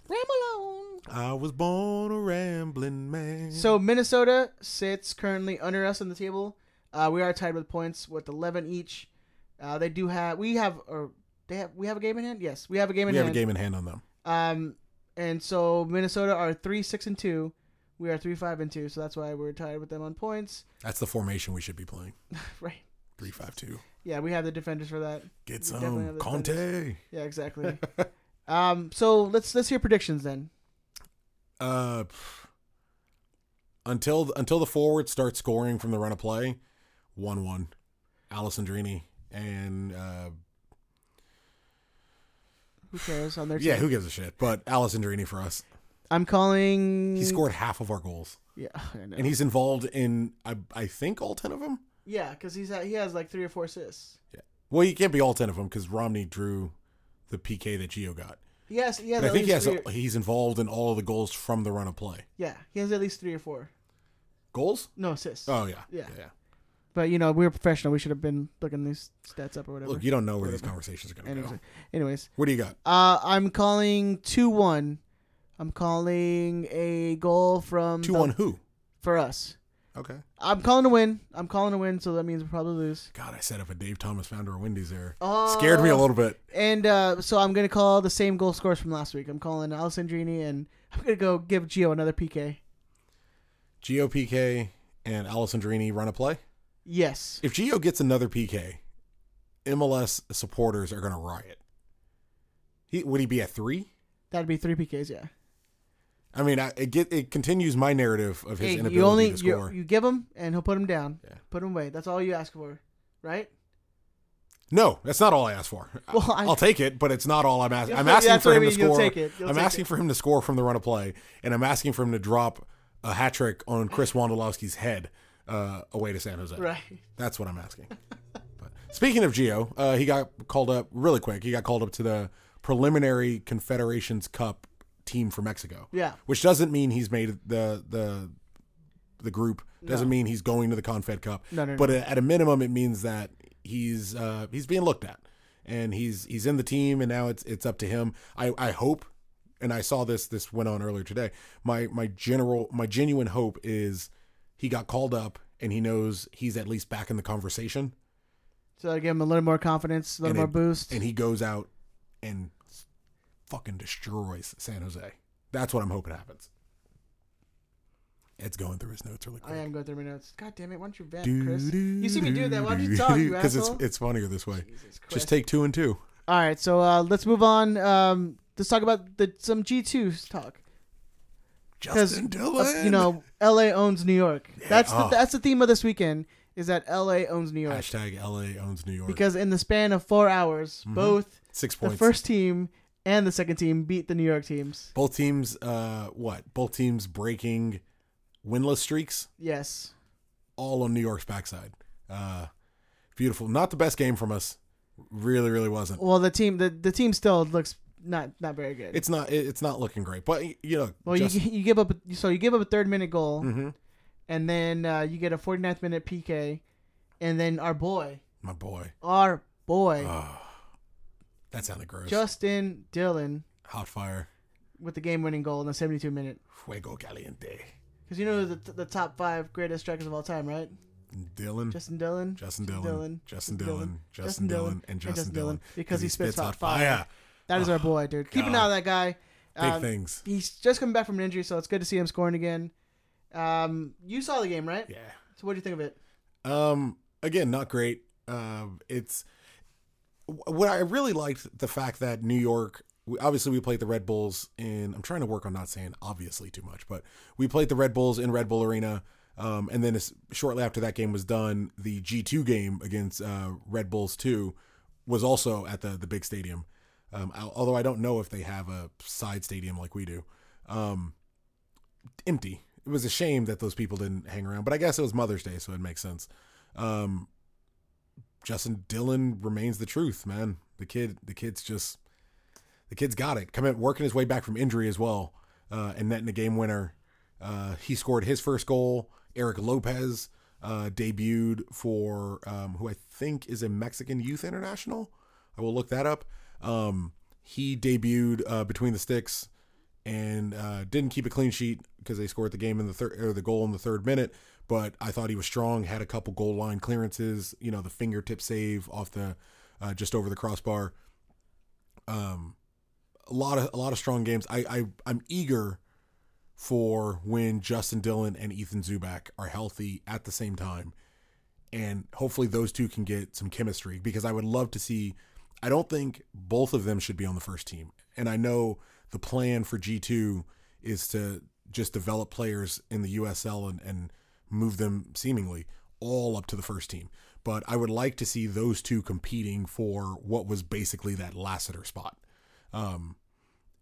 ramble on. I was born a rambling man. So Minnesota sits currently under us on the table. Uh, we are tied with points with 11 each. Uh, they do have we have or they have we have a game in hand. Yes, we have a game in hand. we have a game in hand on them. Um, and so Minnesota are three six and two. We are three five and two. So that's why we're tied with them on points. That's the formation we should be playing. Right. Three five two. Yeah, we have the defenders for that. Get We some Conte. defenders. Yeah, exactly. um, so let's let's hear predictions then. Uh, until until the forward starts scoring from the run of play, one one, Alessandrini and uh, Who cares on their team? Yeah, who gives a shit? But Alessandrini for us. I'm calling. He scored half of our goals, Yeah, I know. and he's involved in I I think all ten of them. yeah, because he's at, he has like three or four assists. Yeah. Well, he can't be all ten of them because Romney drew the PK that Gio got. Yes. But I think he has. three, he's involved in all of the goals from the run of play. yeah, he has at least three or four. Goals? No assists. Oh yeah, Yeah. yeah. But you know, we were professional. We should have been looking these stats up or whatever. Look, you don't know where these conversations are going to go. anyways, What do you got? uh, I'm calling two one. I'm calling a goal from Two the- one who? for us. Okay. I'm calling a win. I'm calling a win, so that means we'll probably lose. God, I said if a Dave Thomas founder of Wendy's there, Oh. scared me a little bit. And uh, so I'm gonna call the same goal scores from last week. I'm calling Alessandrini, and I'm gonna go give Gio another PK. Gio PK and Alessandrini run a play. Yes. If Gio gets another PK, MLS supporters are going to riot. He would he be at three? That'd be three PKs. Yeah. I mean, I, it get it continues my narrative of his Hey, inability you only to score. you give him, and he'll put him down. Yeah. Put him away. That's all you ask for, right? no, that's not all I asked for. Well, I- will take it, but it's not all I'm asking. I'm asking for him to score. I'm asking for him to score from the run of play, and I'm asking for him to drop a hat trick on Chris Wondolowski's head uh, away to San Jose. Right. That's what I'm asking. but speaking of Gio, uh, he got called up really quick. He got called up to the preliminary Confederations Cup team for Mexico. Yeah. which doesn't mean he's made the the the group. Doesn't mean he's going to the Confed Cup. No, no, no. But at a minimum, it means that he's uh, he's being looked at, and he's he's in the team, and now it's it's up to him. I I hope, and I saw this this went on earlier today. My my general my genuine hope is he got called up, and he knows he's at least back in the conversation, So I give him a little more confidence, a little more it- boost. and he goes out and fucking destroys San Jose. That's what I'm hoping happens. Ed's going through his notes really quick. I am going through my notes. God damn it! Why don't you vent, Chris? You see me do that? Why don't you talk, you Because it's it's funnier this way. Just take two and two. All right, so uh, let's move on. Um, let's talk about the some G two talk Justin Dhillon. you know L.A. owns New York. That's the, oh. that's the theme of this weekend is that L.A. owns New York hashtag LA owns New York. because in the span of four hours, both Six the first team and the second team beat the New York teams. both teams. Uh, what? Both teams breaking winless streaks. Yes, All on New York's backside. Uh, beautiful. Not the best game from us. Really, really wasn't. well the team the, the team still looks not not very good. It's not. it- It's not looking great. But you know, well, just- you you give up a- so you give up a third minute goal, Mm-hmm. and then uh, you get a 49th minute PK, and then our boy, my boy. our boy, That sounded gross. Justin Dhillon Hot fire. with the game winning goal in the 72 minute. Fuego caliente. Because you know the, the top five greatest strikers of all time, right? Dhillon. Justin Dhillon, Justin Dhillon, Justin Dhillon, Justin Dhillon, Dhillon, and Justin Dhillon. because he spits hot fire. That is our boy, dude. Keep an eye on that guy. Big Um, things. He's just coming back from an injury, so it's good to see him scoring again. Um, you saw the game, right? Yeah. So what do you think of it? Um. Again, not great. Um. It's what I really liked the fact that New York. Obviously, we played the Red Bulls in. I'm trying to work on not saying obviously too much, but we played the Red Bulls in Red Bull Arena. Um, and then shortly after that game was done, the G2 game against uh, Red Bulls 2 was also at the the big stadium. Um, although I don't know if they have a side stadium like we do. Um, empty. It was a shame that those people didn't hang around, but I guess it was Mother's Day, so it makes sense. Um, Justin Dhillon remains the truth, man. The kid, the kid's just, the kid's got it. Coming, working his way back from injury as well, uh, and netting a game winner. Uh, he scored his first goal. Eric Lopez uh, debuted for um, who I think is a Mexican youth international. I will look that up. Um, he debuted uh, between the sticks and uh, didn't keep a clean sheet because they scored the game in the third or the goal in the third minute. But I thought he was strong. Had a couple goal line clearances. You know, the fingertip save off the uh, just over the crossbar. Um, a lot of a lot of strong games. I, I I'm eager for when Justin Dhillon and Ethan Zubak are healthy at the same time, and hopefully those two can get some chemistry because I would love to see. I don't think both of them should be on the first team, and I know the plan for G two is to just develop players in the USL and, and move them seemingly all up to the first team. But I would like to see those two competing for what was basically that Lassiter spot. Um,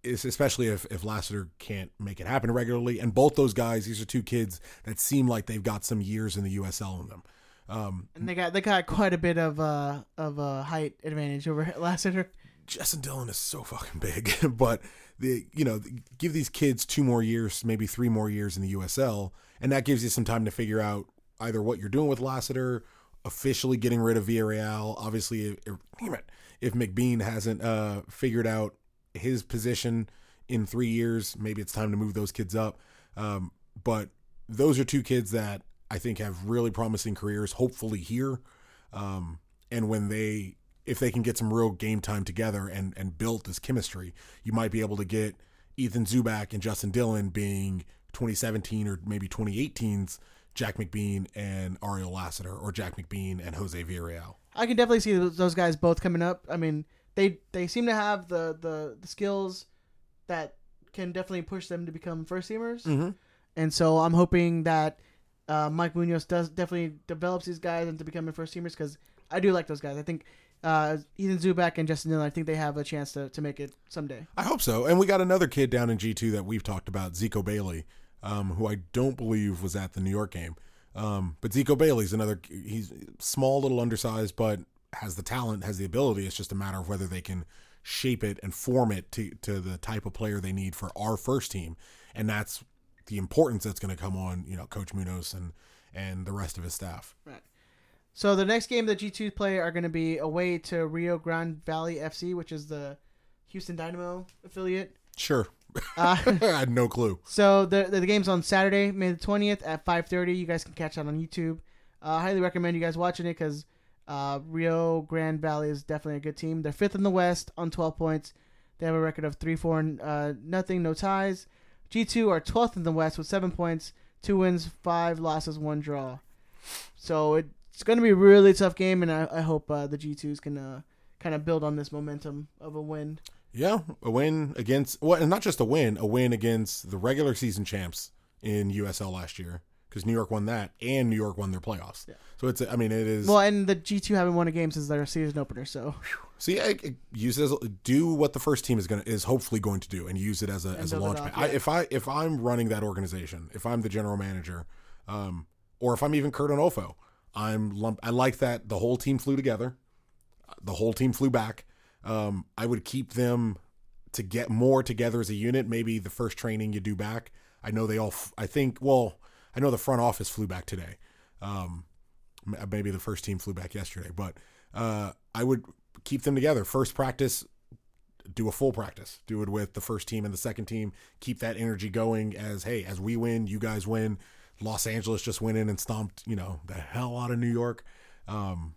especially if if Lassiter can't make it happen regularly. And both those guys, these are two kids that seem like they've got some years in the USL in them. Um, And they got they got quite a bit of uh of a height advantage over Lassiter. Justin Dhillon is so fucking big, but the you know give these kids two more years, maybe three more years in the USL, and that gives you some time to figure out either what you're doing with Lassiter, officially getting rid of Villarreal. Obviously, if, if, damn it, if McBean hasn't uh, figured out his position in three years, maybe it's time to move those kids up. Um, but those are two kids that I think have really promising careers. Hopefully here, um, and when they if they can get some real game time together and and build this chemistry, you might be able to get Ethan Zubak and Justin Dhillon being 2017 or maybe 2018's Jack McBean and Ariel Lassiter or Jack McBean and Jose Villarreal. I can definitely see those those guys both coming up. I mean, they they seem to have the the, the skills that can definitely push them to become first teamers. Mm-hmm. And so I'm hoping that uh, Mike Munoz does definitely develops these guys into becoming first teamers because I do like those guys. I think uh, Ethan Zubak and Justin Dhillon, I think they have a chance to, to make it someday. I hope so. And we got another kid down in G2 that we've talked about, Zico Bailey, um, who I don't believe was at the New York game. Um, but Zico Bailey's another, he's small, little undersized, but has the talent, has the ability. It's just a matter of whether they can shape it and form it to, to the type of player they need for our first team. And that's the importance that's going to come on, you know, Coach Munoz and, and the rest of his staff. Right. So the next game that G2 play are going to be away to Rio Grande Valley FC, which is the Houston Dynamo affiliate. Sure. Uh, I had no clue. So the, the game's on Saturday, May the twentieth at five thirty. You guys can catch that on YouTube. Uh, I highly recommend you guys watching it because uh, Rio Grande Valley is definitely a good team. They're fifth in the West on twelve points. They have a record of three, four, and uh, nothing, no ties. G two are twelfth in the West with seven points, two wins, five losses, one draw. So it's going to be a really tough game, and I, I hope uh, the G twos can uh, kind of build on this momentum of a win. Yeah, a win against well, and not just a win, a win against the regular season champs in USL last year because New York won that and New York won their playoffs. So it's I mean it is Well, and the G two haven't won a game since their season opener, so. see I, I use it as do what the first team is going to is hopefully going to do and use it as a as a launch pad. I, yeah. if I if I'm running that organization, if I'm the general manager, um, or if I'm even Curt Onalfo, I'm lump. I like that the whole team flew together, the whole team flew back. Um, I would keep them to get more together as a unit. Maybe the first training you do back. I know they all. f- I think. Well, I know the front office flew back today. Um, maybe the first team flew back yesterday, but uh, I would keep them together. First practice, do a full practice. Do it with the first team and the second team. Keep that energy going. As hey, as we win, you guys win. Los Angeles just went in and stomped, you know, the hell out of New York. Um,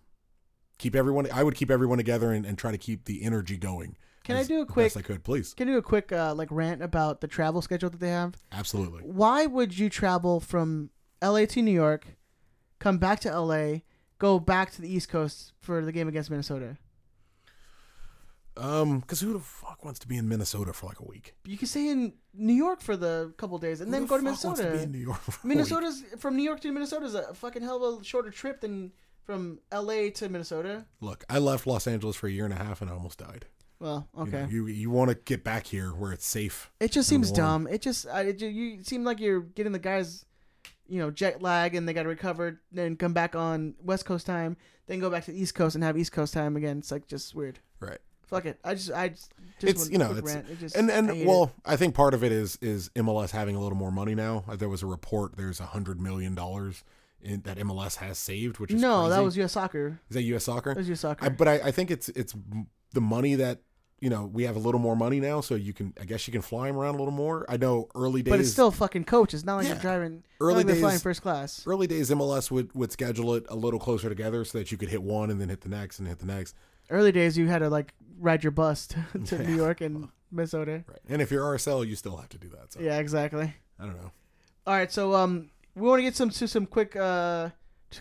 keep everyone. I would keep everyone together and, and try to keep the energy going. Can I do a quick? Yes, I could, please. Can I do a quick uh, like rant about the travel schedule that they have? Absolutely. Why would you travel from L.A. to New York, come back to L.A., go back to the East Coast for the game against Minnesota? Um, because who the fuck wants to be in Minnesota for like a week? You can stay in New York for the couple days and Who then the go to Minnesota. be in New York for a week? Minnesota's from New York to Minnesota is a fucking hell of a shorter trip than from L.A. to Minnesota. Look, I left Los Angeles for a year and a half and I almost died. Well, You okay. know, You you, want to get back here where it's safe. It just seems dumb. It just I, it, you seem like you're getting the guys, you know, jet lag and they got to recover, then come back on West Coast time, then go back to the East Coast and have East Coast time again. It's like just weird. Right. Fuck it. I just I just, just it's you know it's rant. It just, and and hate well it. I think part of it is is MLS having a little more money now. Uh, There was a report there's a hundred million dollars in that MLS has saved, which is no, that was U.S. Soccer. is that U.S. Soccer. That was U.S. Soccer. I, but I, I think it's it's the money that you know we have a little more money now, so you can I guess you can fly them around a little more. I know early days, but it's still fucking coach. It's not like Yeah. you're driving. Early like days- flying first class. early days MLS would would schedule it a little closer together so that you could hit one and then hit the next and hit the next. Early days, you had to like ride your bus to, to Yeah. New York and Minnesota. Right. And if you're RSL, you still have to do that. So Yeah, exactly. I don't know. All right, so um, we want to get some to some quick uh,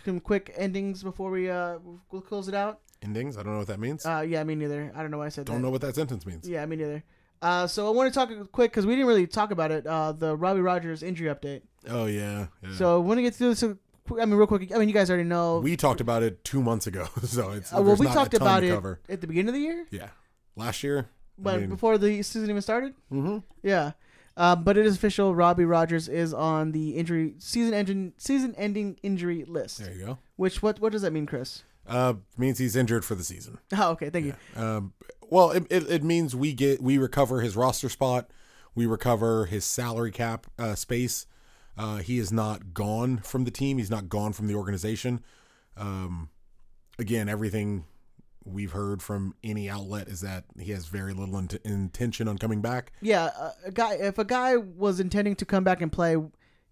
some quick endings before we uh we'll close it out. Endings. I don't know what that means. Uh, yeah, me neither. I don't know why I said don't that. know what that sentence means. Yeah, me neither. Uh, so I want to talk quick because we didn't really talk about it. Uh, the Robbie Rogers injury update. Oh yeah. yeah. So I want to get through this. I mean, real quick. I mean, you guys already know. we talked about it two months ago, so it's uh, well, we talked about to it cover. at the beginning of the year. Yeah, last year but mean- before the season even started. Mm-hmm. Yeah, um, but it is official. Robbie Rogers is on the injury season engine season ending injury list. There you go. Which what what does that mean, Chris? Uh, means he's injured for the season. Oh, okay, thank you. Um, well, it, it, it means we get we recover his roster spot, we recover his salary cap uh, space. Uh, he is not gone from the team. He's not gone from the organization. Um, again, everything we've heard from any outlet is that he has very little int- intention on coming back. Yeah, uh, a guy. If a guy was intending to come back and play,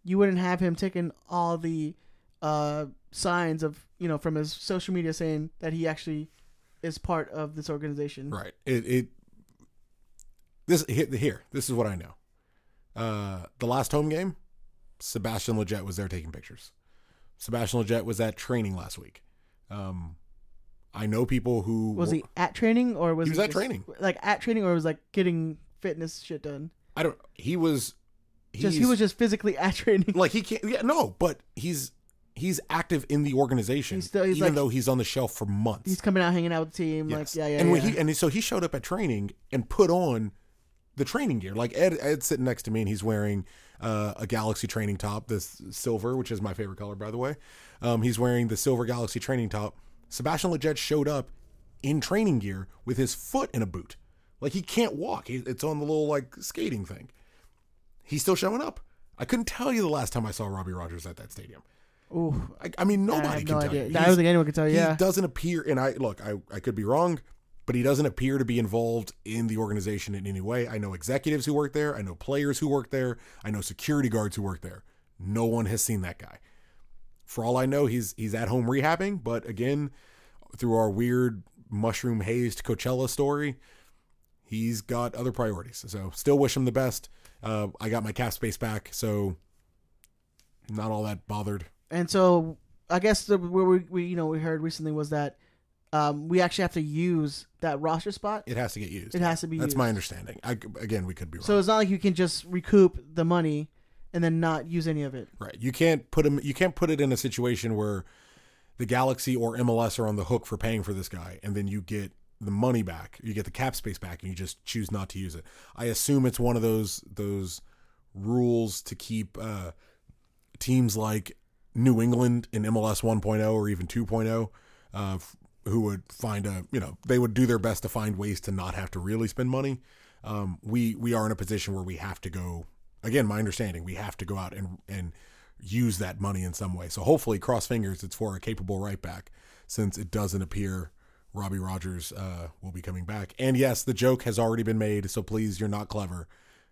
you wouldn't have him taking all the uh, signs of you know from his social media saying that he actually is part of this organization. Right. It it this here, here this is what I know. Uh, the last home game, Sebastian Lletget was there taking pictures. Sebastian Lletget was at training last week. Um, I know people who Was he at training or was He was at just- training. Like at training or was like getting fitness shit done? I don't. He was. Just he was just physically at training. like he can't. Yeah, no, but he's he's active in the organization, He's still- he's even like- though he's on the shelf for months. He's coming out hanging out with the team. Yes. Like yeah, yeah, and yeah. when he and so he showed up at training and put on the training gear. Like Ed, Ed's sitting next to me and he's wearing uh, a Galaxy training top, this silver, which is my favorite color, by the way. Um, he's wearing the silver Galaxy training top. Sebastian Lletget showed up in training gear with his foot in a boot. Like he can't walk. He, it's on the little like skating thing. He's still showing up. I couldn't tell you the last time I saw Robbie Rogers at that stadium. Ooh, I, I mean, I nobody have can no tell idea. you. I don't He's- think anyone can tell you. he doesn't appear, and I look, I, I could be wrong, but he doesn't appear to be involved in the organization in any way. I know executives who work there. I know players who work there. I know security guards who work there. No one has seen that guy. For all I know, he's he's at home rehabbing. But again, through our weird mushroom hazed Coachella story, he's got other priorities. So still wish him the best. Uh, I got my cap space back, so not all that bothered. And so I guess the where we, we you know we heard recently was that um, we actually have to use that roster spot. It has to get used. It has to be used. That's my understanding. I, again, we could be wrong. So it's not like you can just recoup the money and then not use any of it. right. You can't put him. You can't put it in a situation where the Galaxy or MLS are on the hook for paying for this guy, and then you get the money back. You get the cap space back, and you just choose not to use it. I assume it's one of those those rules to keep uh, teams like New England in MLS 1.0 or even 2.0, uh, who would find a you know they would do their best to find ways to not have to really spend money. Um, we we are in a position where we have to go. Again, my understanding, we have to go out and and use that money in some way. So hopefully, cross fingers, it's for a capable right back, since it doesn't appear Robbie Rogers uh, will be coming back. And yes, the joke has already been made. So please, you're not clever.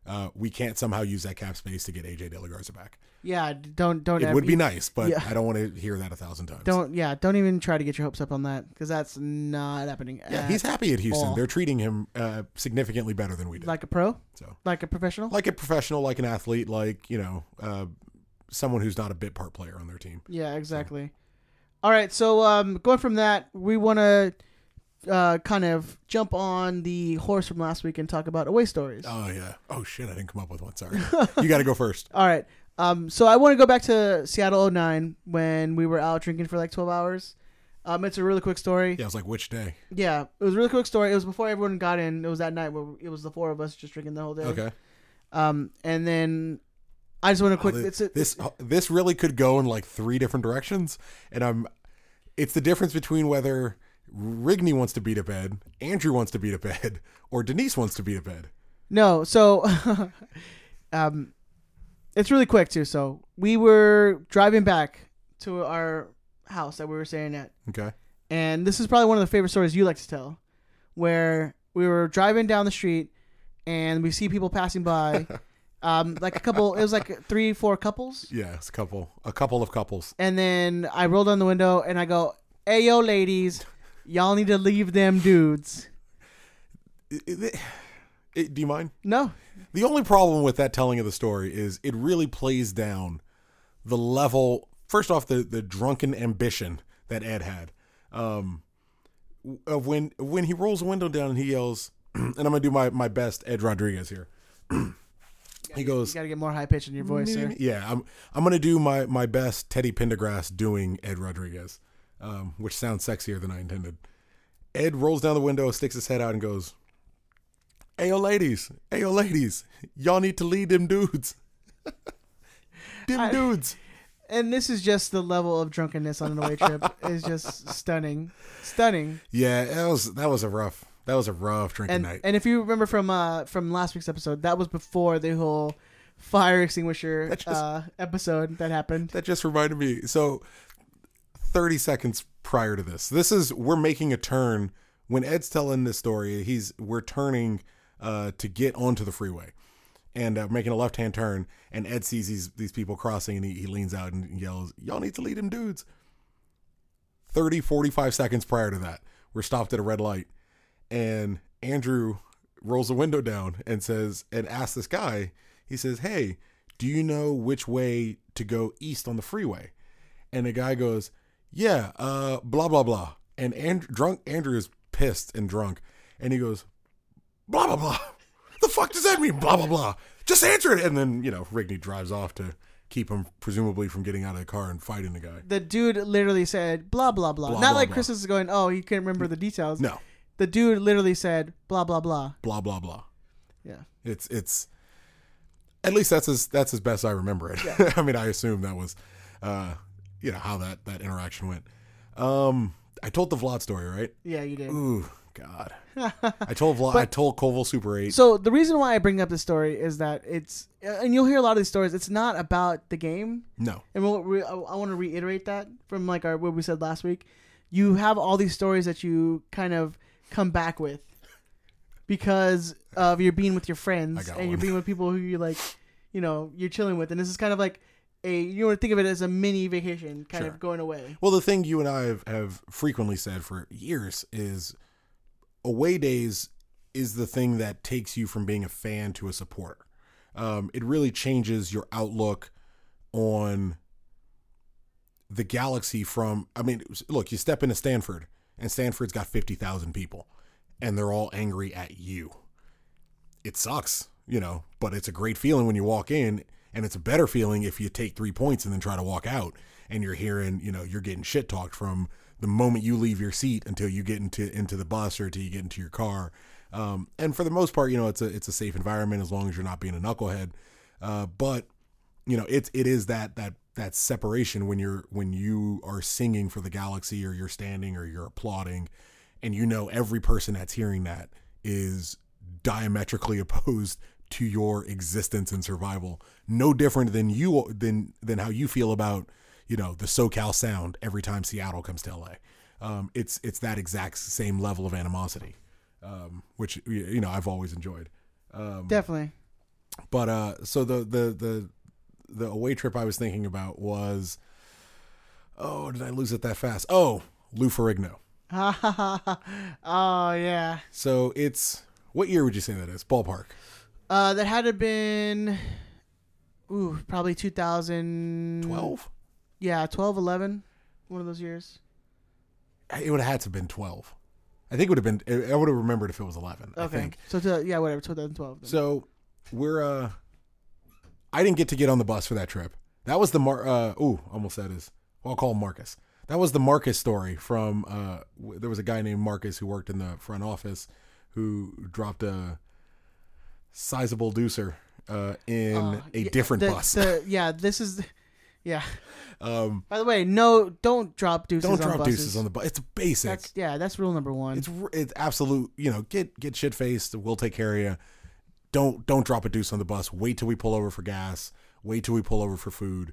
Uh, we can't somehow use that cap space to get AJ De La Garza back. Yeah, don't don't. It would be nice, but Yeah. I don't want to hear that a thousand times. Don't yeah, don't even try to get your hopes up on that because that's not happening. Yeah, he's happy at Houston. all. They're treating him uh, significantly better than we did. like a pro, so, like a professional. like a professional, like an athlete, like you know, uh, someone who's not a bit part player on their team. Yeah, exactly. All right, so um, going from that, we want to uh, kind of jump on the horse from last week and talk about away stories. Oh yeah. Oh shit, I didn't come up with one. Sorry. you got to go first. All right. Um, so I want to go back to Seattle 09 when we were out drinking for like 12 hours. Um, it's a really quick story. Yeah, it was like, which day? Yeah, it was a really quick story. It was before everyone got in. It was that night where it was the four of us just drinking the whole day. Okay. Um, and then I just want to quick. Oh, thi- it's a, this this really could go in like three different directions, and I'm. It's the difference between whether Rigney wants to beat a bed, Andrew wants to beat a bed, or Denise wants to beat a bed. No, so um it's really quick too. So we were driving back to our house that we were staying at. Okay. And this is probably one of the favorite stories you like to tell where we were driving down the street and we see people passing by um like a couple it was like three four couples Yeah, it's a couple, a couple of couples. and then I roll down the window and I go, "Hey yo ladies, y'all need to leave them dudes." It- it- do you mind? No. The only problem with that telling of the story is it really plays down the level. First off, the the drunken ambition that Ed had, um, of when when he rolls a window down and he yells, and I'm gonna do my my best Ed Rodriguez here. he goes, You got to get more high pitch in your voice, sir. yeah, I'm I'm gonna do my my best Teddy Pendergrass doing Ed Rodriguez, um, which sounds sexier than I intended. Ed rolls down the window, sticks his head out, and goes, Hey yo, ladies. Hey yo, ladies. Y'all need to lead them dudes. them I- dudes. And this is just the level of drunkenness on an away trip is just stunning, stunning. Yeah, that was that was a rough that was a rough drinking And night. and if you remember from uh from last week's episode, that was before the whole fire extinguisher That just- uh, episode that happened. that just reminded me. So, 30 seconds prior to this, this is we're making a turn. When Ed's telling this story, he's we're turning uh, to get onto the freeway and uh, making a left hand turn. And Ed sees these these people crossing, and he, he leans out and yells, "Y'all need to lead him, dudes." 30, 45 seconds prior to that, we're stopped at a red light, and Andrew rolls the window down and says, and asks this guy, he says, Hey, do you know which way to go east on the freeway? And the guy goes, Yeah, uh, blah, blah, blah. And and- drunk Andrew is pissed and drunk, and he goes, Blah, blah, blah. The fuck does that mean? Blah, blah, blah. Just answer it. And then, you know, Rigney drives off to keep him, presumably, from getting out of the car and fighting the guy. The dude literally said blah blah blah. Blah, Not blah, like blah. Chris is going, oh, he can't remember the details. No, The dude literally said blah blah blah. blah, blah, blah. Yeah. It's it's at least that's as that's as best I remember it. I mean, I assume that was uh you know how that that interaction went. Um I told the Vlad story, right? Yeah, you did. Ooh, God. I told Vlad I told Koval Super 8. So the reason why I bring up this story is that it's, and you'll hear a lot of these stories. It's not about the game, no. and we'll, we, I, want to reiterate that from like our what we said last week. You have all these stories that you kind of come back with because of you're being with your friends and you're being with people who you like, you know, you're chilling with, and this is kind of like a you want to think of it as a mini vacation, kind Sure. of going away. Well, the thing you and I have, have frequently said for years is away days is the thing that takes you from being a fan to a supporter. Um, it really changes your outlook on the galaxy from, I mean, look, you step into Stanford and Stanford's got 50,000 people and they're all angry at you. It sucks, you know, but it's a great feeling when you walk in and it's a better feeling if you take three points and then try to walk out and you're hearing, you know, you're getting shit talked from the moment you leave your seat until you get into into the bus or until you get into your car. Um, and for the most part, you know, it's a it's a safe environment as long as you're not being a knucklehead. Uh, but you know, it's it is that that that separation when you're when you are singing for the galaxy or you're standing or you're applauding, and you know every person that's hearing that is diametrically opposed to your existence and survival. No different than you than than how you feel about you know the SoCal sound every time Seattle comes to LA. Um, it's it's that exact same level of animosity, um, which you know I've always enjoyed. Definitely. But uh, so the the the the away trip I was thinking about was, oh, did I lose it that fast? Oh, Lou Ferrigno. oh yeah. So it's what year would you say that is? Ballpark. Uh, that had to been, ooh, probably 2012. Yeah, 12, 11. One of those years. It would have had to have been twelve. I think it would have been. I would have remembered if it was eleven. I Okay. think. So, to, yeah, whatever, 2012. then. So we're uh I didn't get to get on the bus for that trip. That was the Mar uh ooh, almost said his well, I'll call him Marcus. That was the Marcus story from uh w- there was a guy named Marcus who worked in the front office who dropped a sizable deucer uh in Uh, a different the- bus. the- yeah, this is, yeah. um By the way, no, don't drop deuces on the bus. don't on drop buses. deuces on the bus. It's basic. That's yeah, that's rule number one. It's it's absolute. You know, get get shit faced. We'll take care of you. Don't don't drop a deuce on the bus. Wait till we pull over for gas. Wait till we pull over for food.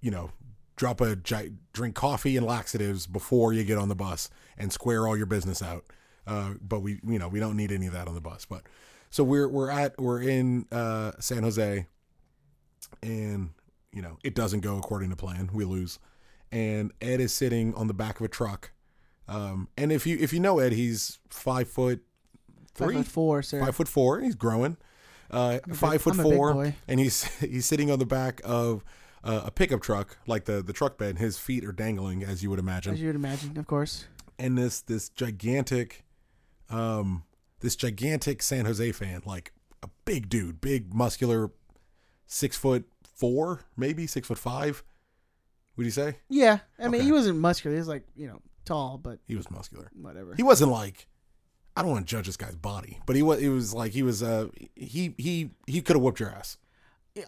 You know, drop a drink coffee and laxatives before you get on the bus and square all your business out. Uh, but we you know we don't need any of that on the bus. But so we're we're at we're in uh, San Jose, and you know it doesn't go according to plan. We lose, and Ed is sitting on the back of a truck. Um, and if you if you know Ed, he's five foot Five three, foot four, sir. five foot four. He's growing. Uh, five foot I'm four, and he's he's sitting on the back of uh, a pickup truck, like the the truck bed. His feet are dangling, as you would imagine As you would imagine, of course. and this this gigantic um this gigantic San Jose fan, like a big dude, big muscular, six foot four, maybe six foot five. Would you say Yeah, I mean, Okay. he wasn't muscular. He was like, you know, tall, but he was muscular? whatever. He wasn't like I don't want to judge this guy's body, but he was it was like he was uh he he he could have whooped your ass.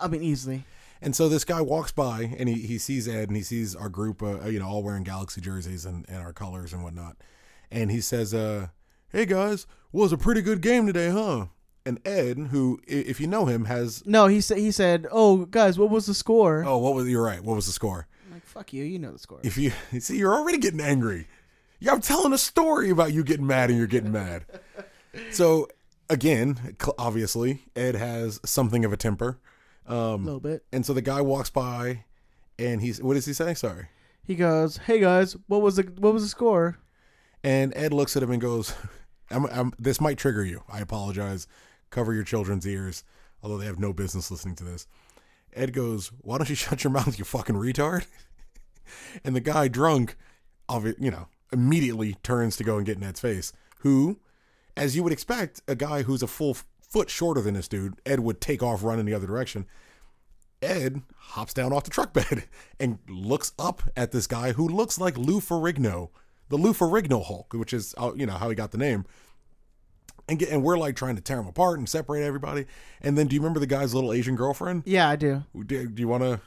I mean, easily. And so this guy walks by and he, he sees Ed and he sees our group, uh, you know, all wearing Galaxy jerseys and, and our colors and whatnot. And he says, uh, Hey guys, was a pretty good game today, huh? And Ed, who, if you know him, has, No, he said. He said, "Oh, guys, what was the score?" oh, what was, you're right. What was the score? I'm like, fuck you. You know the score. If you, see, you're already getting angry. Yeah, I'm telling a story about you getting mad and you're getting mad. So, again, cl- obviously, Ed has something of a temper. a little bit. And so the guy walks by and he's, what does he say? Sorry. He goes, "Hey guys, what was the what was the score?" And Ed looks at him and goes, I'm, I'm, This might trigger you. I apologize. Cover your children's ears, although they have no business listening to this. Ed goes, Why don't you shut your mouth, you fucking retard? And the guy, drunk, obvi- you know, immediately turns to go and get in Ed's face, who, as you would expect, a guy who's a full foot shorter than this dude, Ed would take off running the other direction. Ed hops down off the truck bed and looks up at this guy who looks like Lou Ferrigno, the Lou Ferrigno Hulk, which is uh, you know how he got the name. And get, and we're like trying to tear him apart and separate everybody. And then do you remember the guy's little Asian girlfriend? Yeah, I do. Do, do you want to?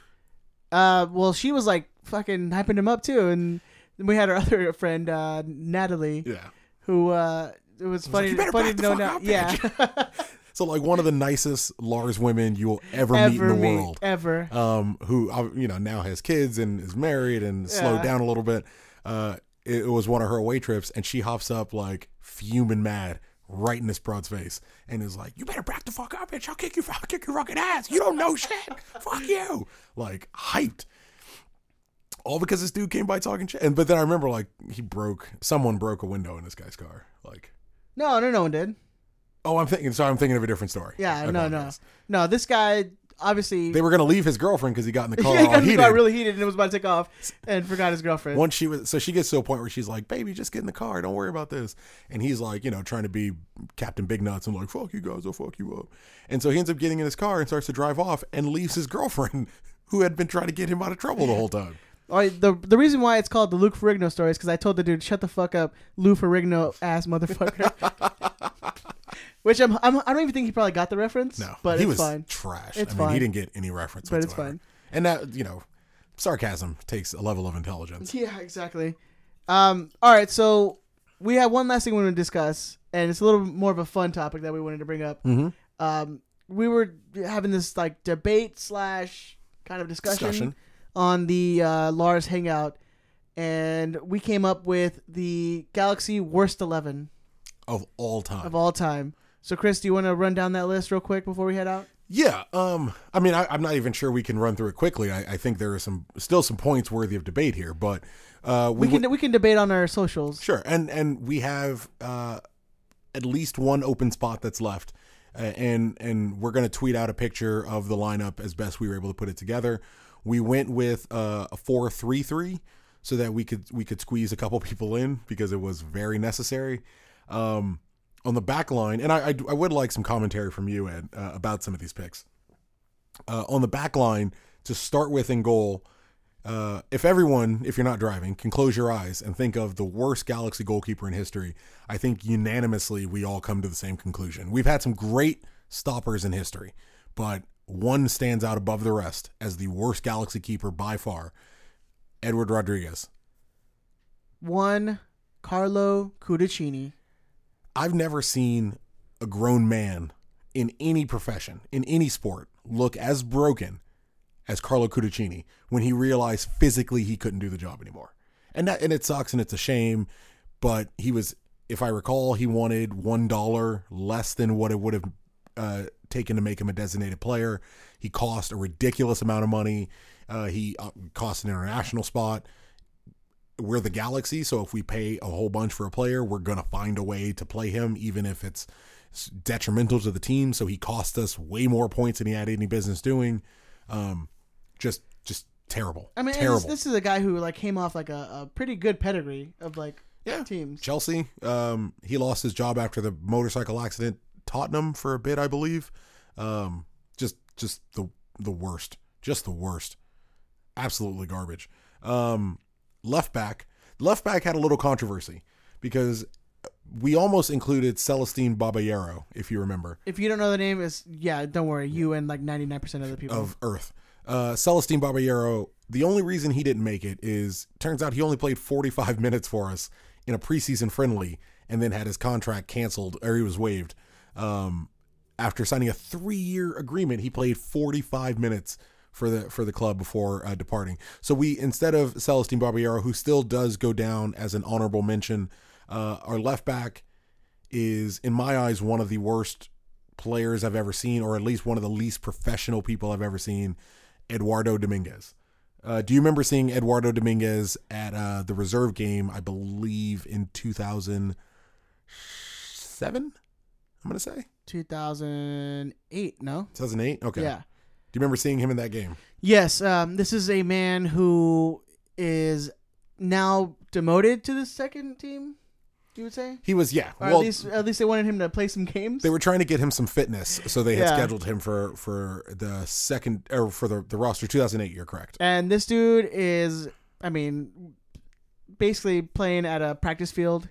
Uh, well, she was like fucking hyping him up too, and then we had our other friend, uh, Natalie, Yeah. who uh, it was funny. "You better funny to know now. Yeah, So like one of the nicest Lars women you will ever, meet in the meet world. ever. um, who uh, you know now has kids and is married and slowed Yeah. down a little bit. Uh, it, it was one of her away trips, and she hops up like fuming mad right in this broad's face, and is like, "You better back the fuck up, bitch! I'll kick you, I'll kick your fucking ass! You don't know shit! fuck you!" Like hyped. All because this dude came by talking shit, and but then I remember like he broke, someone broke a window in this guy's car. Like, No, no, no one did. oh, I'm thinking, sorry, I'm thinking of a different story. Yeah, I no, no, apologize. no. This guy obviously They were gonna leave his girlfriend because he got in the car yeah, he all got, he got really heated and it was about to take off and forgot his girlfriend. Once she was, so she gets to a point where she's like, "Baby, just get in the car. Don't worry about this." And he's like, you know, trying to be Captain Big Nuts and like, "Fuck you guys, I'll fuck you up." And so he ends up getting in his car and starts to drive off and leaves his girlfriend, who had been trying to get him out of trouble the whole time. All right, the the reason why it's called the Lou Ferrigno story is because I told the dude, "Shut the fuck up, Lou Ferrigno ass motherfucker." Which I'm, I'm I don't even think he probably got the reference. No, but he it's was fine. trash. It's I mean, he didn't get any reference, But it's whatsoever. fine. And that, you know, sarcasm takes a level of intelligence. Yeah, exactly. Um, all right, so we have one last thing we want to discuss, and it's a little more of a fun topic that we wanted to bring up. Mhm. Um, we were having this like debate slash kind of discussion, Discussion. on the uh, Lars Hangout, and we came up with the Galaxy worst eleven Of all time, of all time. So, Chris, do you want to run down that list real quick before we head out? Yeah, um, I mean, I, I'm not even sure we can run through it quickly. I, I think there are some still some points worthy of debate here, but uh, We we, can we can debate on our socials. Sure, and and we have uh, at least one open spot that's left, uh, and and we're gonna tweet out a picture of the lineup as best we were able to put it together. We went with uh, a four three three so that we could we could squeeze a couple people in because it was very necessary. Um, on the back line, and I, I I would like some commentary from you Ed uh, about some of these picks. Uh, on the back line to start with in goal. Uh, if everyone, if you're not driving, can close your eyes and think of the worst Galaxy goalkeeper in history, I think unanimously we all come to the same conclusion. We've had some great stoppers in history, but one stands out above the rest as the worst Galaxy keeper by far Edward Rodriguez. One, Carlo Cudicini. I've never seen a grown man in any profession, in any sport, look as broken as Carlo Cudicini when he realized physically he couldn't do the job anymore. And that and it sucks and it's a shame, but he was if I recall, he wanted one dollar less than what it would have uh, taken to make him a designated player. He cost a ridiculous amount of money. Uh, he uh, cost an international spot we're the galaxy so if we pay a whole bunch for a player we're going to find a way to play him even if it's detrimental to the team. So he cost us way more points than he had any business doing. Um just just terrible. I mean, terrible this, this is a guy who like came off like a, a pretty good pedigree of like yeah. teams. chelsea um he lost his job after the motorcycle accident tottenham for a bit i believe. Um just just the the worst. Just the worst. Absolutely garbage. Um left back left back had a little controversy because we almost included Celestine Babayaro, if you remember, If you don't know the name, is yeah, don't worry. You and like ninety nine percent of the people. of Earth. Uh, Celestine Babayaro, the only reason he didn't make it is turns out he only played 45 minutes for us in a preseason friendly and then had his contract canceled or he was waived. Um, after signing a three year agreement, he played 45 minutes for the for the club before uh, departing. So we instead of Celestine Babayaro, who still does go down as an honorable mention, uh, our left back is in my eyes one of the worst players I've ever seen, or at least one of the least professional people I've ever seen, Eduardo Dominguez. Uh, do you remember seeing Eduardo Dominguez at uh, the reserve game? I believe in 2007. I'm gonna say Two thousand eight. No. 2008. Okay. Yeah. Do you remember seeing him in that game? Yes. Um. This is a man who is now demoted to the second team. You would say, He was yeah. or well, at least at least they wanted him to play some games. they were trying to get him some fitness, so they had Yeah. scheduled him for for the second or for the the roster 2008. You're correct. And this dude is, I mean, basically playing at a practice field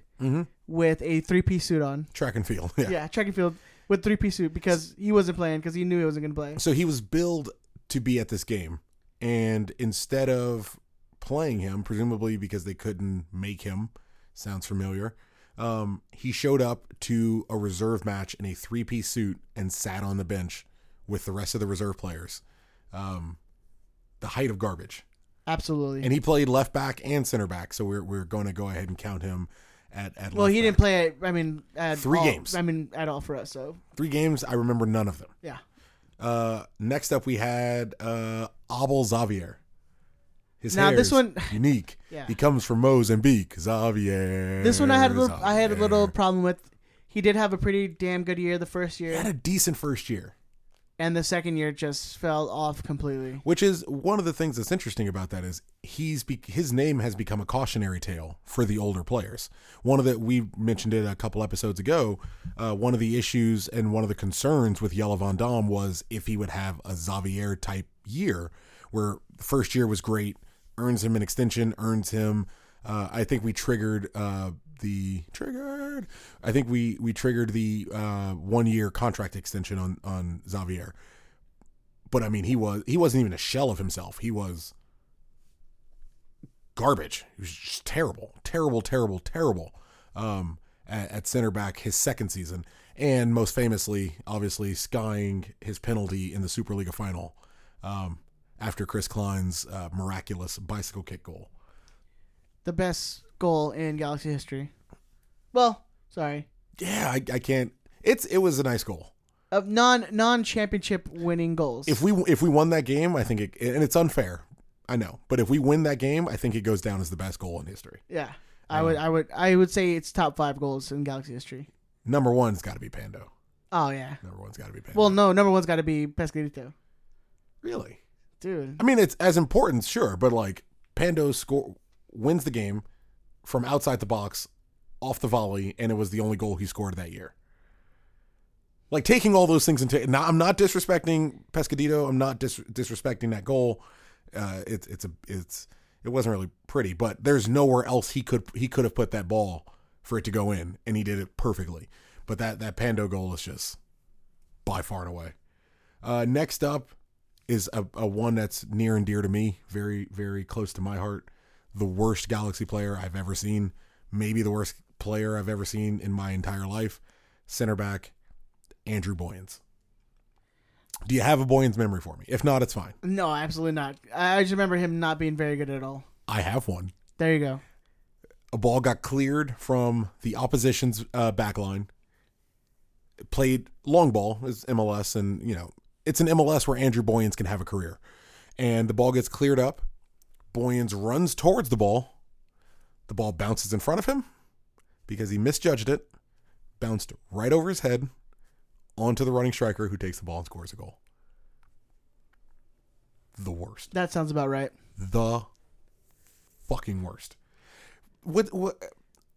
with a three piece suit on. Track and field. Yeah. Yeah, track and field with three piece suit because he wasn't playing because he knew he wasn't going to play. So he was billed to be at this game, and instead of playing him, presumably because they couldn't make him, sounds familiar. Um, he showed up to a reserve match in a three-piece suit and sat on the bench with the rest of the reserve players. Um, the height of garbage, Absolutely. and he played left back and center back. So we're we're going to go ahead and count him at at. well, he back. didn't play. At, I mean, at Three all- games. I mean, at all for us. So three games. I remember none of them. yeah. Uh, next up, we had uh, Abel Xavier. His Now, this one- unique. Yeah. He comes from Mozambique. Xavier. This one I had a little. I had a little problem with. He did have a pretty damn good year the first He year, had a decent first year, and the second year just fell off completely. which is one of the things that's interesting about that is he's be, his name has become a cautionary tale for the older players. One of the we mentioned it a couple episodes ago. Uh, one of the issues and one of the concerns with Jelle Van Damme was if he would have a Xavier type year, where first year was great, earns him an extension, earns him. Uh, I think we triggered uh, the triggered. I think we we triggered the uh, one year contract extension on on Xavier. But I mean, he was he wasn't even a shell of himself. He was garbage. He was just terrible, terrible, terrible, terrible. Um, at, at center back his second season, and most famously, obviously, skying his penalty in the Superliga final um, after Chris Klein's uh, miraculous bicycle kick goal. The best goal in Galaxy history. Well, sorry, Yeah, I, I can't. It's it was a nice goal. of non non championship winning goals. If we if we won that game, I think it and it's unfair. I know, but if we win that game, I think it goes down as the best goal in history. yeah, I would. I would. I would say it's top five goals in Galaxy history. Number one's got to be Pando. Oh yeah. Number one's got to be Pando. Well, no, number one's got to be Pescadito, really? dude. I mean, it's as important, sure, but like Pando score wins the game from outside the box, off the volley, and it was the only goal he scored that year. Like taking all those things into I'm not disrespecting Pescadito. I'm not dis- disrespecting that goal. Uh, it's it's a it's it wasn't really pretty, but there's nowhere else he could he could have put that ball for it to go in, and he did it perfectly. But that that Pando goal is just by far and away. Uh, next up is a, a one that's near and dear to me, very, very close to my heart. The worst Galaxy player I've ever seen, maybe the worst player I've ever seen in my entire life. Center back, Andrew Boyens. Do you have a Boyens memory for me? If not, it's fine. No, absolutely not. I just remember him not being very good at all. I have one. There you go. A ball got cleared from the opposition's uh, back line. Played long ball is MLS, and you know it's an MLS where Andrew Boyens can have a career. And the ball gets cleared up. Boyens runs towards the ball. The ball bounces in front of him because he misjudged it. Bounced right over his head onto the running striker who takes the ball and scores a goal. The worst That sounds about right. the fucking worst. What, what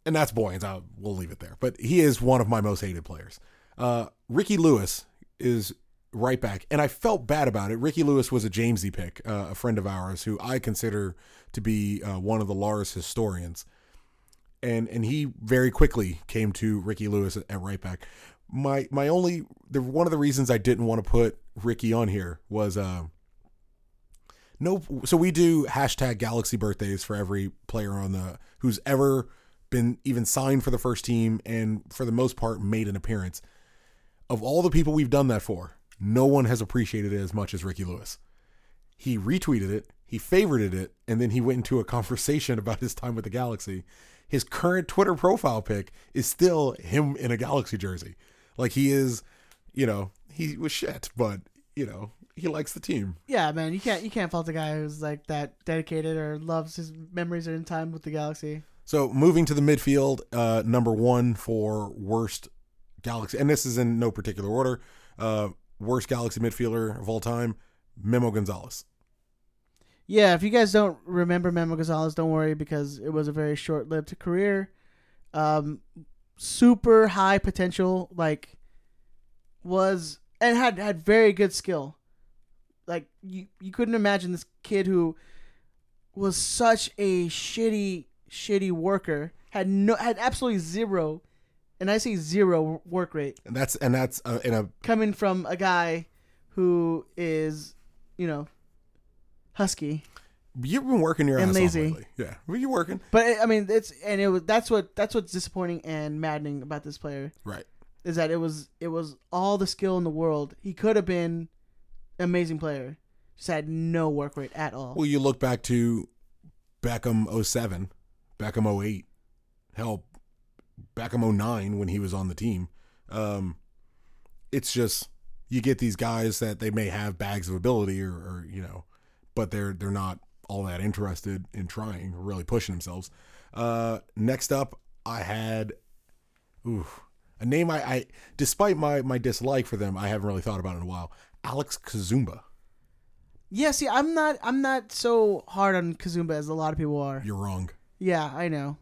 and that's Boyens. I we'll leave it there. But he is one of my most hated players. Uh, Ricky Lewis is right back, and I felt bad about it. Ricky Lewis was a Jamesy pick, uh, a friend of ours who I consider to be uh, one of the Lars historians. and and he very quickly came to Ricky Lewis at, at right back. My my only the one of the reasons I didn't want to put Ricky on here was uh, no. So we do hashtag Galaxy birthdays for every player on the who's ever been even signed for the first team and for the most part made an appearance. Of all the people we've done that for, no one has appreciated it as much as Ricky Lewis. He retweeted it, he favorited it, and then he went into a conversation about his time with the Galaxy. His current Twitter profile pic is still him in a Galaxy jersey. Like he is, you know, he was shit, but you know, he likes the team. Yeah, man, you can't you can't fault a guy who's like that dedicated or loves his memories or in time with the Galaxy. So moving to the midfield, uh, number one for worst Galaxy, and this is in no particular order. Uh, worst Galaxy midfielder of all time, Memo Gonzalez. Yeah, if you guys don't remember Memo Gonzalez, don't worry because it was a very short-lived career. Um, super high potential, like was and had had very good skill. Like you, you couldn't imagine this kid who was such a shitty, shitty worker had no had absolutely zero, and I say zero work rate And that's and that's uh, in a coming from a guy who is, you know, husky. you've been working your And ass lazy. off lately. Yeah, were you working? But I mean, it's and it was that's what that's what's disappointing and maddening about this player Right. is that it was it was all the skill in the world. He could have been an amazing player, just had no work rate at all. Well, you look back to Beckham 07, Beckham 08, hell, Beckham 09 when he was on the team. Um, it's just you get these guys that they may have bags of ability or, or you know, but they're they're not all that interested in trying or really pushing themselves. Uh, next up, I had, ooh, a name I, I despite my my dislike for them, I haven't really thought about in a while. Alex Kazumba. yeah, see, I'm not I'm not so hard on Kazumba as a lot of people are. You're wrong. Yeah, I know.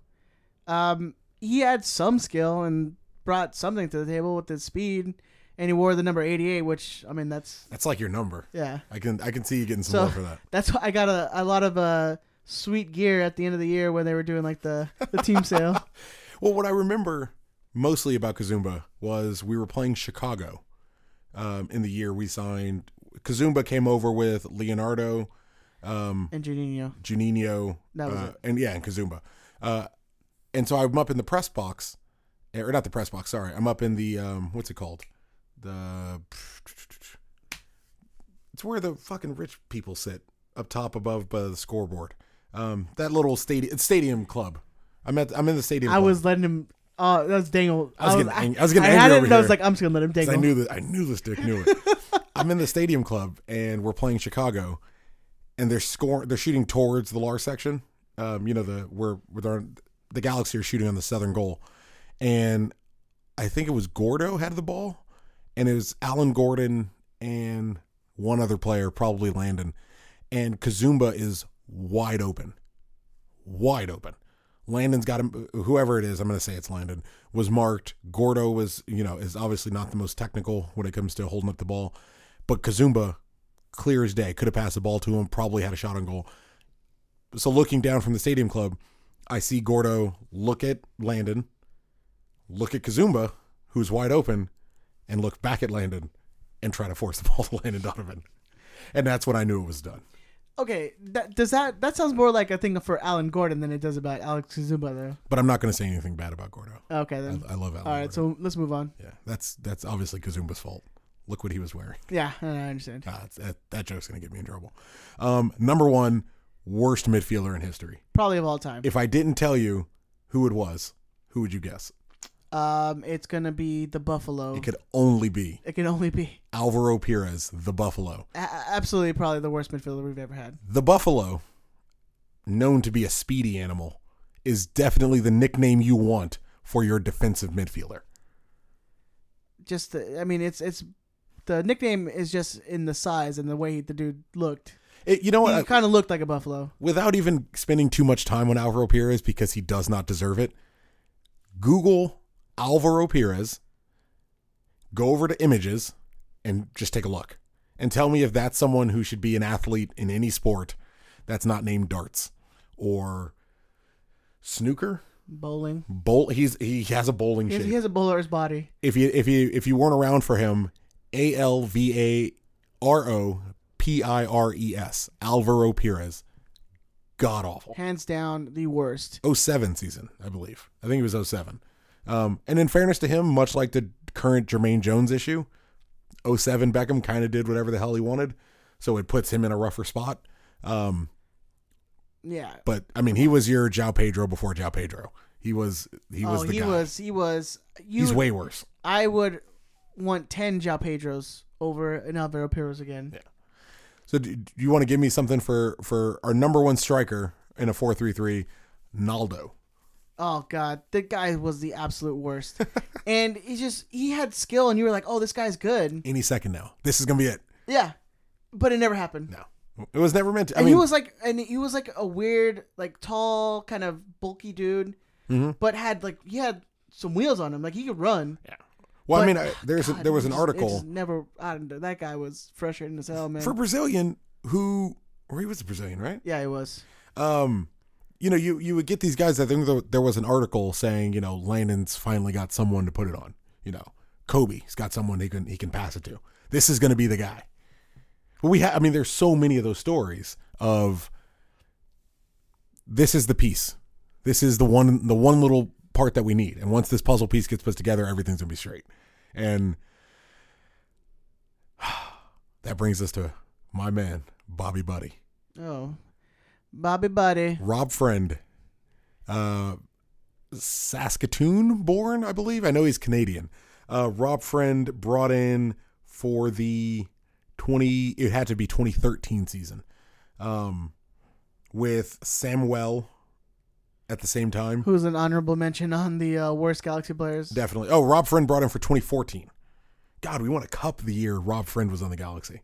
Um, he had some skill and brought something to the table with his speed, and he wore the number 88, which I mean that's That's like your number. yeah. I can I can see you getting some So love for that. that's why I got a, a lot of uh sweet gear at the end of the year when they were doing like the the team sale. Well, what I remember mostly about Kazumba was we were playing Chicago um, in the year we signed. Kazumba came over with Leonardo, um, And Juninho. Juninho, That was uh, it. and yeah, and Kazumba. Uh, and so I'm up in the press box, or not the press box. Sorry, I'm up in the um, what's it called? The it's where the fucking rich people sit up top above by the scoreboard. Um, that little stadium stadium club. I'm at I'm in the stadium. I club. was letting him. Oh, that was dangle. I was getting ang- I was I getting had angry it, over and I was like, I'm just gonna let him dangle. I knew that I knew this dick knew it. I'm in the stadium club and we're playing Chicago, and they're scoring. They're shooting towards the Lars section. Um, you know the where where they're, the Galaxy are shooting on the southern goal, and I think it was Gordo had the ball, and it was Alan Gordon and one other player, probably Landon, and Kazumba is wide open, wide open. Landon's got him. Whoever it is, I'm going to say it's Landon. Was marked. Gordo was, you know, is obviously not the most technical when it comes to holding up the ball, but Kazumba, clear as day, could have passed the ball to him. Probably had a shot on goal. So looking down from the stadium club, I see Gordo look at Landon, look at Kazumba, who's wide open, and look back at Landon and try to force the ball to Landon Donovan. And that's when I knew it was done. Okay, that, does that that sounds more like a thing for Alan Gordon than it does about Alex Kazumba though. But I'm not going to say anything bad about Gordo. Okay then. I, I love Alan. All right, Gordon. so let's move on. yeah, that's that's obviously Kazumba's fault. Look what he was wearing. Yeah, I understand. It's- that, that joke's going to get me in trouble. Um, number one, worst midfielder in history. Probably of all time. If I didn't tell you who it was, who would you guess? Um, it's gonna be the Buffalo. It could only be It can only be Alvaro Pires, the Buffalo. a- a- absolutely probably the worst midfielder we've ever had. The Buffalo, known to be a speedy animal, is definitely the nickname you want for your defensive midfielder. Just, the, I mean, it's it's the nickname is just in the size and the way the dude looked. It, you know He what? kind of looked like a buffalo. without even spending too much time on Alvaro Pires because he does not deserve it, Google Alvaro Pires, go over to images, and just take a look. And tell me if that's someone who should be an athlete in any sport that's not named darts or snooker. Bowling. Bowl. He's he has a bowling He has, shape. he has a bowler's body. if you if you if you weren't around for him, A L V A R O P I R E S Alvaro Pires, god awful. Hands down, the worst. 07 season, I believe. I think it was 07. Um, and in fairness to him, much like the current Jermaine Jones issue, 07 Beckham kind of did whatever the hell he wanted, so it puts him in a rougher spot. Um, Yeah. but I mean, he was your João Pedro before João Pedro. He was he was oh, the he guy. was. He was. You, He's way worse. I would want ten João Pedros over an Alvaro Pires again. So do, do you want to give me something for for our number one striker in a four three three, Naldo? Oh god, the guy was the absolute worst. and he just he had skill, and you were like, oh, this guy's good. Any second now, this is gonna be it. Yeah, but it never happened. No, it was never meant to. I and mean, he was like, and he was like a weird, like tall, kind of bulky dude, Mm-hmm. but had like he had some wheels on him, like he could run. yeah. Well, I mean, I, there's a, there was an just- article never. I that guy was frustrating as hell, man. for Brazilian who, or he was a Brazilian, right? yeah, he was. Um, you know, you you would get these guys. I think there, there was an article saying, you know, Landon's finally got someone to put it on. You know, Kobe's got someone he can he can pass it to. This is going to be the guy. But we have. I mean, there's so many of those stories of this is the piece. This is the one the one little part that we need. And once this puzzle piece gets put together, everything's gonna be straight. And that brings us to my man, Bobby Buddy. Oh, Bobby Buddy. Rob Friend, uh, Saskatoon born, I believe. I know he's Canadian. Uh, Rob Friend brought in for the 20, it had to be 2013 season, um, with Samuel at the same time. Who's an honorable mention on the uh, worst Galaxy players? Definitely. Oh, Rob Friend brought him for 2014. God, we won a cup the year Rob Friend was on the Galaxy,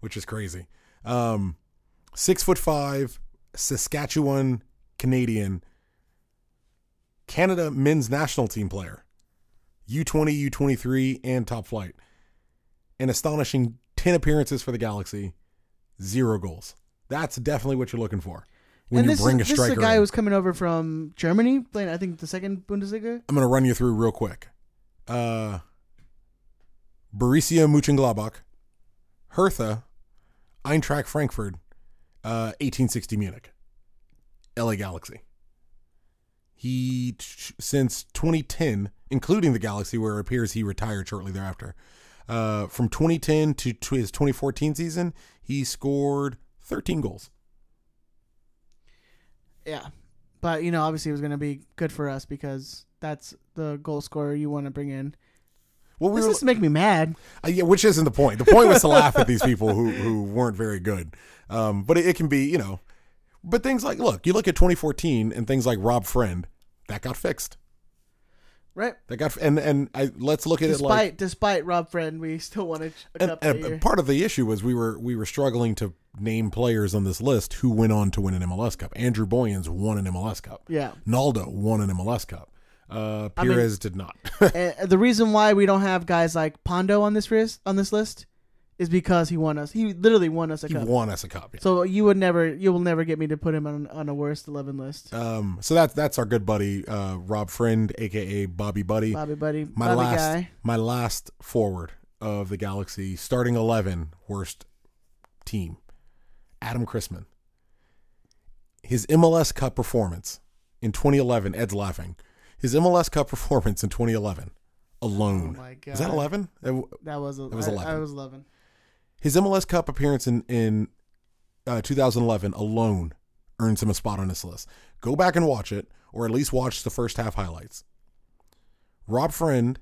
which is crazy. Um, six foot five, Saskatchewan Canadian, Canada men's national team player, U20, U23, and top flight. An astonishing 10 appearances for the Galaxy, zero goals. That's definitely what you're looking for when and you this bring is, a this is a guy in. who was coming over from Germany, playing I think the second Bundesliga. I'm going to run you through real quick. Uh, Borussia Mönchengladbach, Hertha, Eintracht Frankfurt, uh, 1860 Munich, LA Galaxy. He, since 2010, including the Galaxy, where it appears he retired shortly thereafter, uh, from 2010 to, to his 2014 season, he scored 13 goals. Yeah, but you know, obviously, it was going to be good for us because that's the goal scorer you want to bring in. Well, we This were, is make me mad. Uh, yeah, which isn't the point. The point was to laugh at these people who who weren't very good. Um, but it, it can be, you know, but things like look, you look at 2014 and things like Rob Friend, that got fixed. Right. That got and and I, let's look at Despite it like despite Rob Friend, we still wanted a and, cup and part of the issue was we were we were struggling to name players on this list who went on to win an MLS Cup. Andrew Boyens won an MLS Cup. Yeah. Naldo won an MLS Cup. Uh, I mean- Pires did not. the reason why we don't have guys like Pondo on this list on this list is because he won us. He literally won us a he cup. won us a cup. yeah. So you would never, you will never get me to put him on on a worst eleven list. Um, so that's that's our good buddy uh, Rob Friend, aka Bobby Buddy. Bobby Buddy, my Bobby last guy. my last forward of the Galaxy starting eleven worst team, Adam Cristman. His MLS Cup performance in 2011. Ed's laughing. His MLS Cup performance in 2011 alone. Oh my god! Is that God. 11? It- That was a, was I- 11. I was eleven. His MLS Cup appearance in in uh, 2011 alone earns him a spot on this list. Go back and watch it, or at least watch the first half highlights. Rob Friend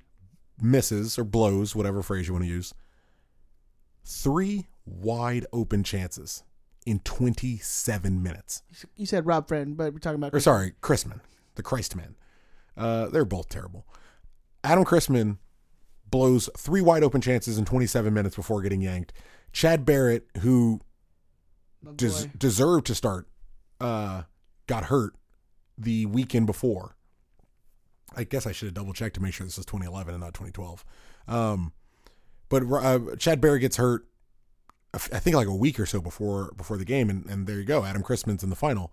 misses or blows, whatever phrase you want to use, three wide open chances in 27 minutes. You said Rob Friend, but we're talking about Or sorry, Cristman, the Cristman. Uh, they're both terrible. Adam Cristman blows three wide open chances in 27 minutes before getting yanked. Chad Barrett, who des- deserved to start, uh, got hurt the weekend before. I guess I should have double checked to make sure this was 2011 and not 2012. Um, but uh, Chad Barrett gets hurt, I think like a week or so before before the game, and, and there you go. Adam Cristman's in the final.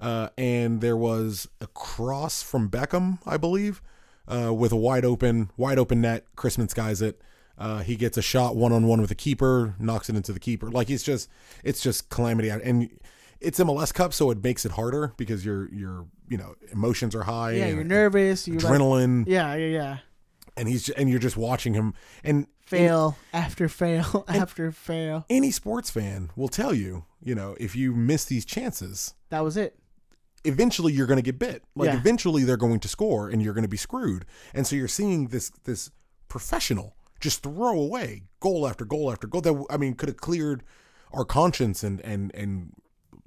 uh, and there was a cross from Beckham, I believe, uh, with a wide open wide open net. Cristman skies it. Uh, he gets a shot one on one with the keeper, knocks it into the keeper. Like it's just it's just calamity out and. It's MLS Cup, so it makes it harder because your your you know emotions are high. Yeah, and you're nervous. You like, adrenaline, yeah, yeah, yeah. and he's and you're just watching him. And Fail after fail after fail. any sports fan will tell you, you know, if you miss these chances, That was it. Eventually you're going to get bit. Like Yeah. eventually they're going to score and you're going to be screwed. And so you're seeing this this professional just throw away goal after goal after goal that I mean could have cleared our conscience and and and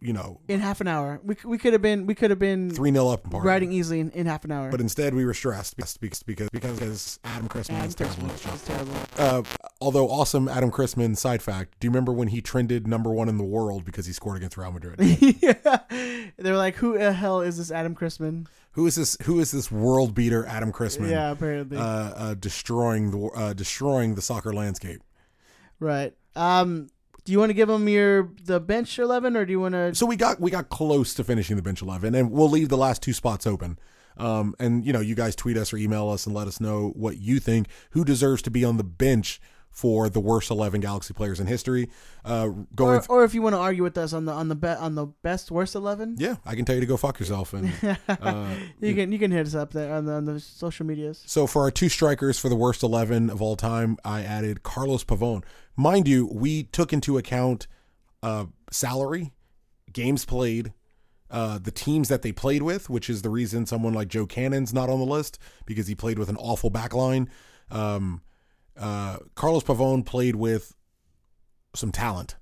you know In half an hour, we, we could have been we could have been 3-0 up in riding easily in, in half an hour. But instead we were stressed because because because, because Adam Cristman is terrible. Terrible. Uh, although awesome Adam Cristman side fact, do you remember when he trended number 1 in the world because he scored against Real Madrid? yeah, they were like, "Who the hell is this Adam Cristman?" who is this who is this world beater Adam Cristman? Yeah, apparently. uh, uh, destroying the uh, destroying the soccer landscape. right. Um, do you want to give them your the bench eleven, or do you want to? So we got we got close to finishing the bench eleven, and we'll leave the last two spots open. Um, and you know, you guys tweet us or email us and let us know what you think who deserves to be on the bench for the worst eleven Galaxy players in history. Uh, going, Or, or if you want to argue with us on the on the be, on the best worst eleven, yeah, I can tell you to go fuck yourself. And uh, you can you can hit us up there on the on the social medias. So for our two strikers for the worst 11 of all time, I added Carlos Pavone. Mind you, we took into account uh, salary, games played, uh, the teams that they played with, which is the reason someone like Joe Cannon's not on the list because he played with an awful back line. Um, uh, Carlos Pavone played with some talent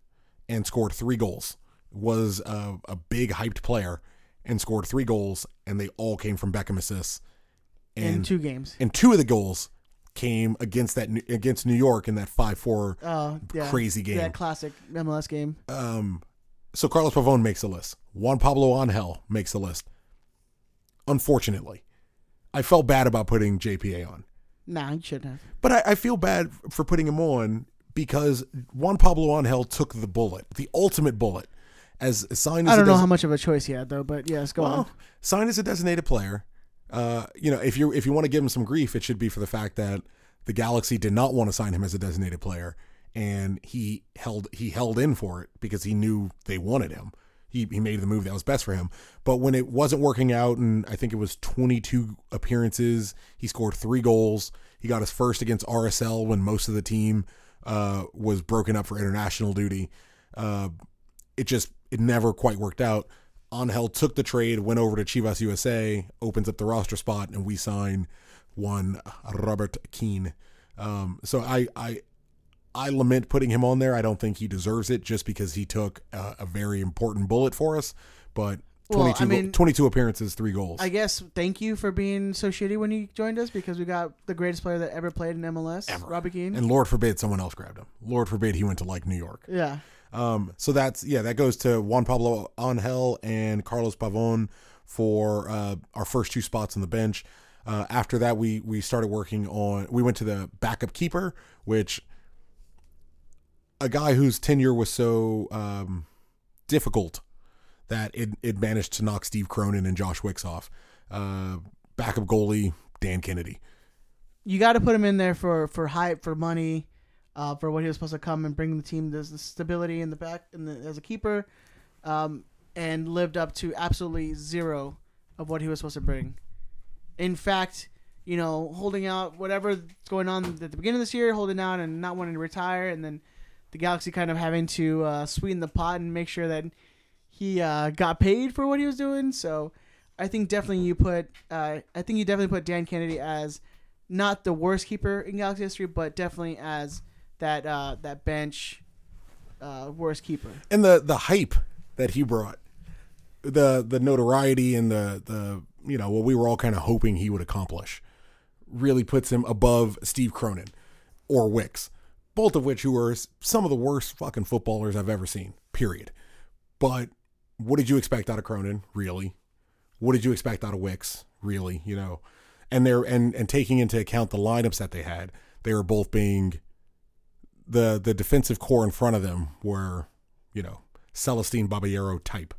and scored three goals. Was a, a big hyped player and scored three goals, and they all came from Beckham assists. in two games. and two of the goals came against that against New York in that five four. Oh, yeah. Crazy game. Yeah, classic MLS game. Um, so Carlos Pavone makes the list. Juan Pablo Angel makes the list. Unfortunately, I felt bad about putting JPA on, Nah, you shouldn't have. but I, I feel bad for putting him on because Juan Pablo Angel took the bullet, the ultimate bullet, as signed as I don't know how much of a choice he had though, but yes, go on. signed as a designated player. Uh, you know, if you if you want to give him some grief, it should be for the fact that the Galaxy did not want to sign him as a designated player, and he held he held in for it because he knew they wanted him. He he made the move that was best for him. But when it wasn't working out, and I think it was 22 appearances, he scored three goals. He got his first against RSL when most of the team uh, was broken up for international duty. Uh, it just it never quite worked out. Angel took the trade, went over to Chivas USA, opens up the roster spot, and we sign one Robert Keane. Um, so I I I lament putting him on there. I don't think he deserves it just because he took a, a very important bullet for us. But Well, 22, I mean- 22 appearances, three goals. I guess thank you for being so shitty when you joined us because we got the greatest player that ever played in MLS, Robbie Keane. and Lord forbid someone else grabbed him. Lord forbid he went to like New York. yeah. Um, so that's yeah, that goes to Juan Pablo Angel and Carlos Pavon for uh, our first two spots on the bench. Uh, after that, we we started working on. We went to the backup keeper, which a guy whose tenure was so um, difficult that it it managed to knock Steve Cronin and Josh Wicks off. Uh, backup goalie Dan Kennedy. You got to put him in there for for hype, for money, uh, for what he was supposed to come and bring the team this the stability in the back the, as a keeper, um, and lived up to absolutely zero of what he was supposed to bring. In fact, you know, holding out whatever's going on at the beginning of this year, holding out and not wanting to retire, and then the Galaxy kind of having to uh, sweeten the pot and make sure that he uh, got paid for what he was doing. So I think definitely you put uh, I think you definitely put Dan Kennedy as not the worst keeper in Galaxy history, but definitely as that uh, that bench uh, worst keeper. and the the hype that he brought, the the notoriety and the the you know what we were all kind of hoping he would accomplish, really puts him above Steve Cronin or Wicks, both of which who are some of the worst fucking footballers I've ever seen. Period. But what did you expect out of Cronin? Really? What did you expect out of Wicks? Really? You know, and they're and and taking into account the lineups that they had, they were both being the the defensive core in front of them were, you know, Celestine Babayaro type.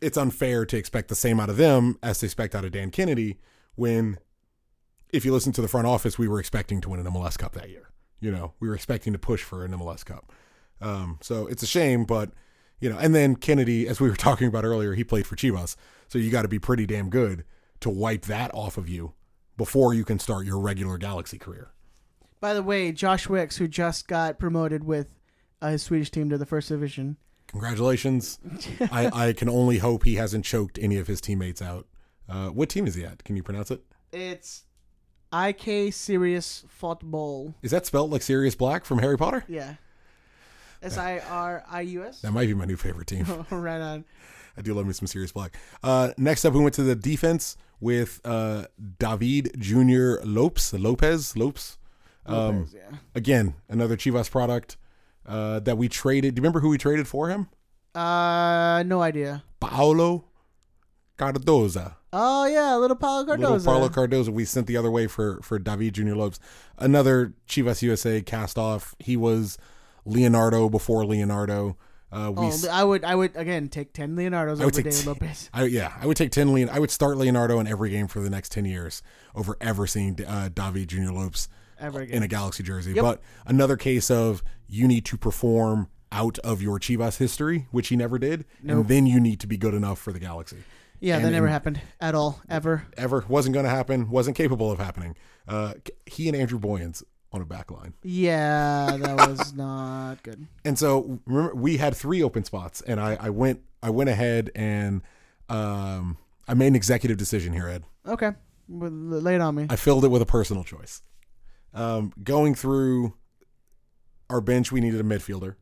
it's unfair to expect the same out of them as to expect out of Dan Kennedy when if you listen to the front office, we were expecting to win an MLS Cup that year. You know, we were expecting to push for an MLS Cup. Um, so it's a shame, but you know, and then Kennedy, as we were talking about earlier, he played for Chivas, so you got to be pretty damn good to wipe that off of you before you can start your regular Galaxy career. By the way, Josh Wicks, who just got promoted with uh, his Swedish team to the first division. Congratulations! I, I can only hope he hasn't choked any of his teammates out. Uh, what team is he at? Can you pronounce it? It's IK Sirius Football. Is that spelled like Sirius Black from Harry Potter? Yeah. S I R I U S. That might be my new favorite team. Right on. I do love me some Sirius Black. Uh, next up, we went to the defense with uh, David Junior Lopes, Lopez, Lopes. Um, Lopez, yeah. Again, another Chivas product uh, that we traded. Do you remember who we traded for him? Uh, no idea. Paolo Cardoza. Oh yeah, little Paulo Cardoza. Little Paulo Cardoza. We sent the other way for for David Junior Lopes. Another Chivas USA cast off. He was Leonardo before Leonardo. Uh, we Oh, I would, I would again take ten Leonardos over David Lopez. I, yeah, I would take ten. Leon, I would start Leonardo in every game for the next ten years over ever seeing uh, David Junior Lopes Ever again. in a Galaxy jersey. Yep. But another case of you need to perform out of your Chivas history, which he never did, Nope. and then you need to be good enough for the Galaxy. Yeah, that never and- happened at all, ever. Ever wasn't going to happen. Wasn't capable of happening. Uh, he and Andrew Boyens on a back line. Yeah, that was not good. And so remember, we had three open spots, and I, I went I went ahead and um, I made an executive decision here, Ed. Okay, lay it on me. I filled it with a personal choice. Um, going through our bench, we needed a midfielder,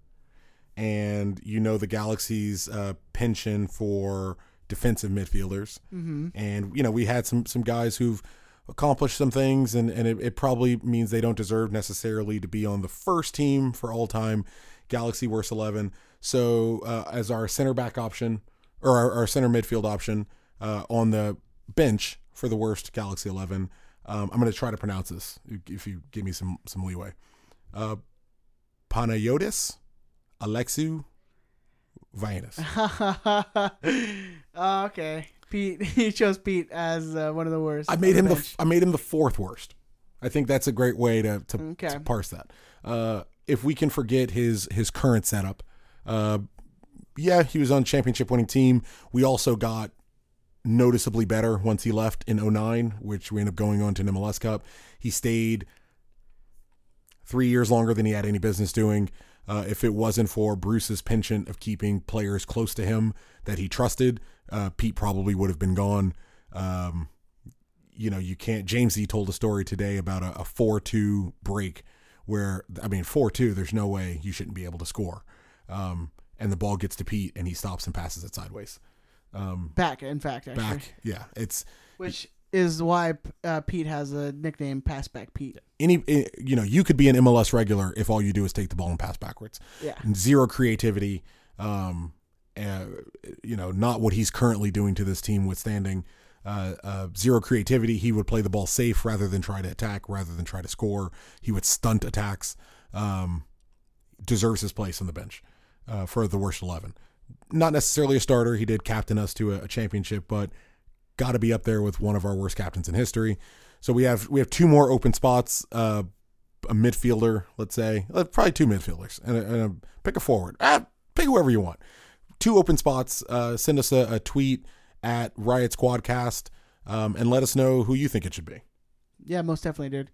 and you know the Galaxy's uh, penchant for defensive midfielders, mm-hmm. and you know we had some some guys who've accomplished some things, and and it, it probably means they don't deserve necessarily to be on the first team for all time Galaxy worst eleven. So uh, as our center back option or our, our center midfield option uh, on the bench for the worst Galaxy eleven. Um, I'm going to try to pronounce this if you give me some some leeway. Uh, Panayotis Alexu Vianis. oh, okay, Pete. He chose Pete as uh, one of the worst. I made him the bench. I made him the fourth worst. I think that's a great way to to, Okay. to parse that. Uh, if we can forget his his current setup, uh, yeah, he was on championship winning team. We also got noticeably better once he left in 09, which we ended up going on to an MLS Cup. He stayed three years longer than he had any business doing. Uh, if it wasn't for Bruce's penchant of keeping players close to him that he trusted, uh, Pete probably would have been gone. Um, you know, you can't. James E told a story today about a, a 4 2 break where, I mean, 4 2, there's no way you shouldn't be able to score. Um, and the ball gets to Pete and he stops and passes it sideways. Back. In fact, actually, Back. Yeah. It's which is why uh, Pete has a nickname, Pass Back Pete. any, eh, you know, you could be an MLS regular if all you do is take the ball and pass backwards. Yeah. Zero creativity. Um, uh, you know, not what he's currently doing to this team, withstanding uh, uh, zero creativity. He would play the ball safe rather than try to attack, rather than try to score. He would stunt attacks. Um, deserves his place on the bench uh, for the worst 11. Not necessarily a starter. He did captain us to a, a championship, but got to be up there with one of our worst captains in history. So we have we have two more open spots. Uh, a midfielder, let's say, uh, probably two midfielders, and, a, and a, pick a forward. Ah, pick whoever you want. Two open spots. Uh, send us a, a tweet at Riot Squadcast um, and let us know who you think it should be. Yeah, most definitely, dude.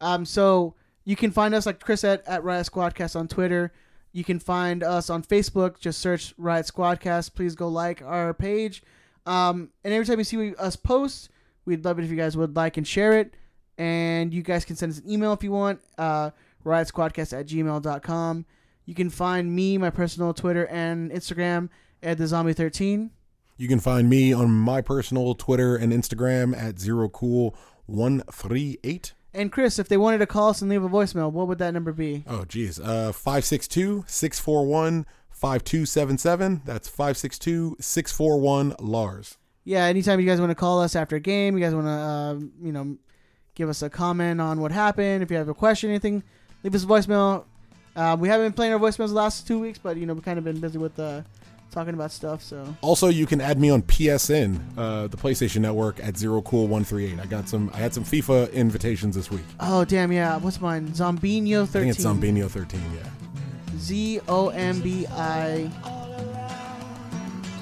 Um, so you can find us like Chris at, at Riot Squadcast on Twitter. You can find us on Facebook. Just search Riot Squadcast. Please go like our page. Um, and every time you see us post, we'd love it if you guys would like and share it. And you guys can send us an email if you want. Uh, riotsquadcast at gmail.com. You can find me, my personal Twitter and Instagram at the Zombie13. You can find me on my personal Twitter and Instagram at zerocool138. And Chris, if they wanted to call us and leave a voicemail, what would that number be? Oh, geez. Uh, 562 641 5277. That's 562 641 Lars. yeah, anytime you guys want to call us after a game, you guys want to, uh, you know, give us a comment on what happened. If you have a question, anything, leave us a voicemail. Uh, we haven't been playing our voicemails the last two weeks, but you know we've kind of been busy with uh, talking about stuff. So Also, you can add me on PSN, uh, the PlayStation Network, at Zero Cool One Three Eight. I got some. I had some FIFA invitations this week. oh damn yeah, what's mine? Zombino thirteen. I think it's Zombino thirteen. Yeah. Z O M B I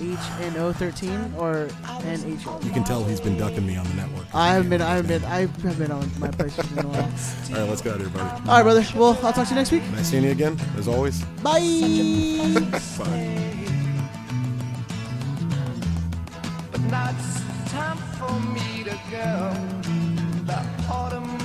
H N O thirteen or N H O. You can tell he's been ducking me on the network. I haven't been. I haven't been. I haven't been on my PlayStation in a while. All right, let's get out here, buddy. All right, brother. Well, I'll talk to you next week. Nice seeing you again, as always. Bye. Bye. Now it's time for me to go. The autumn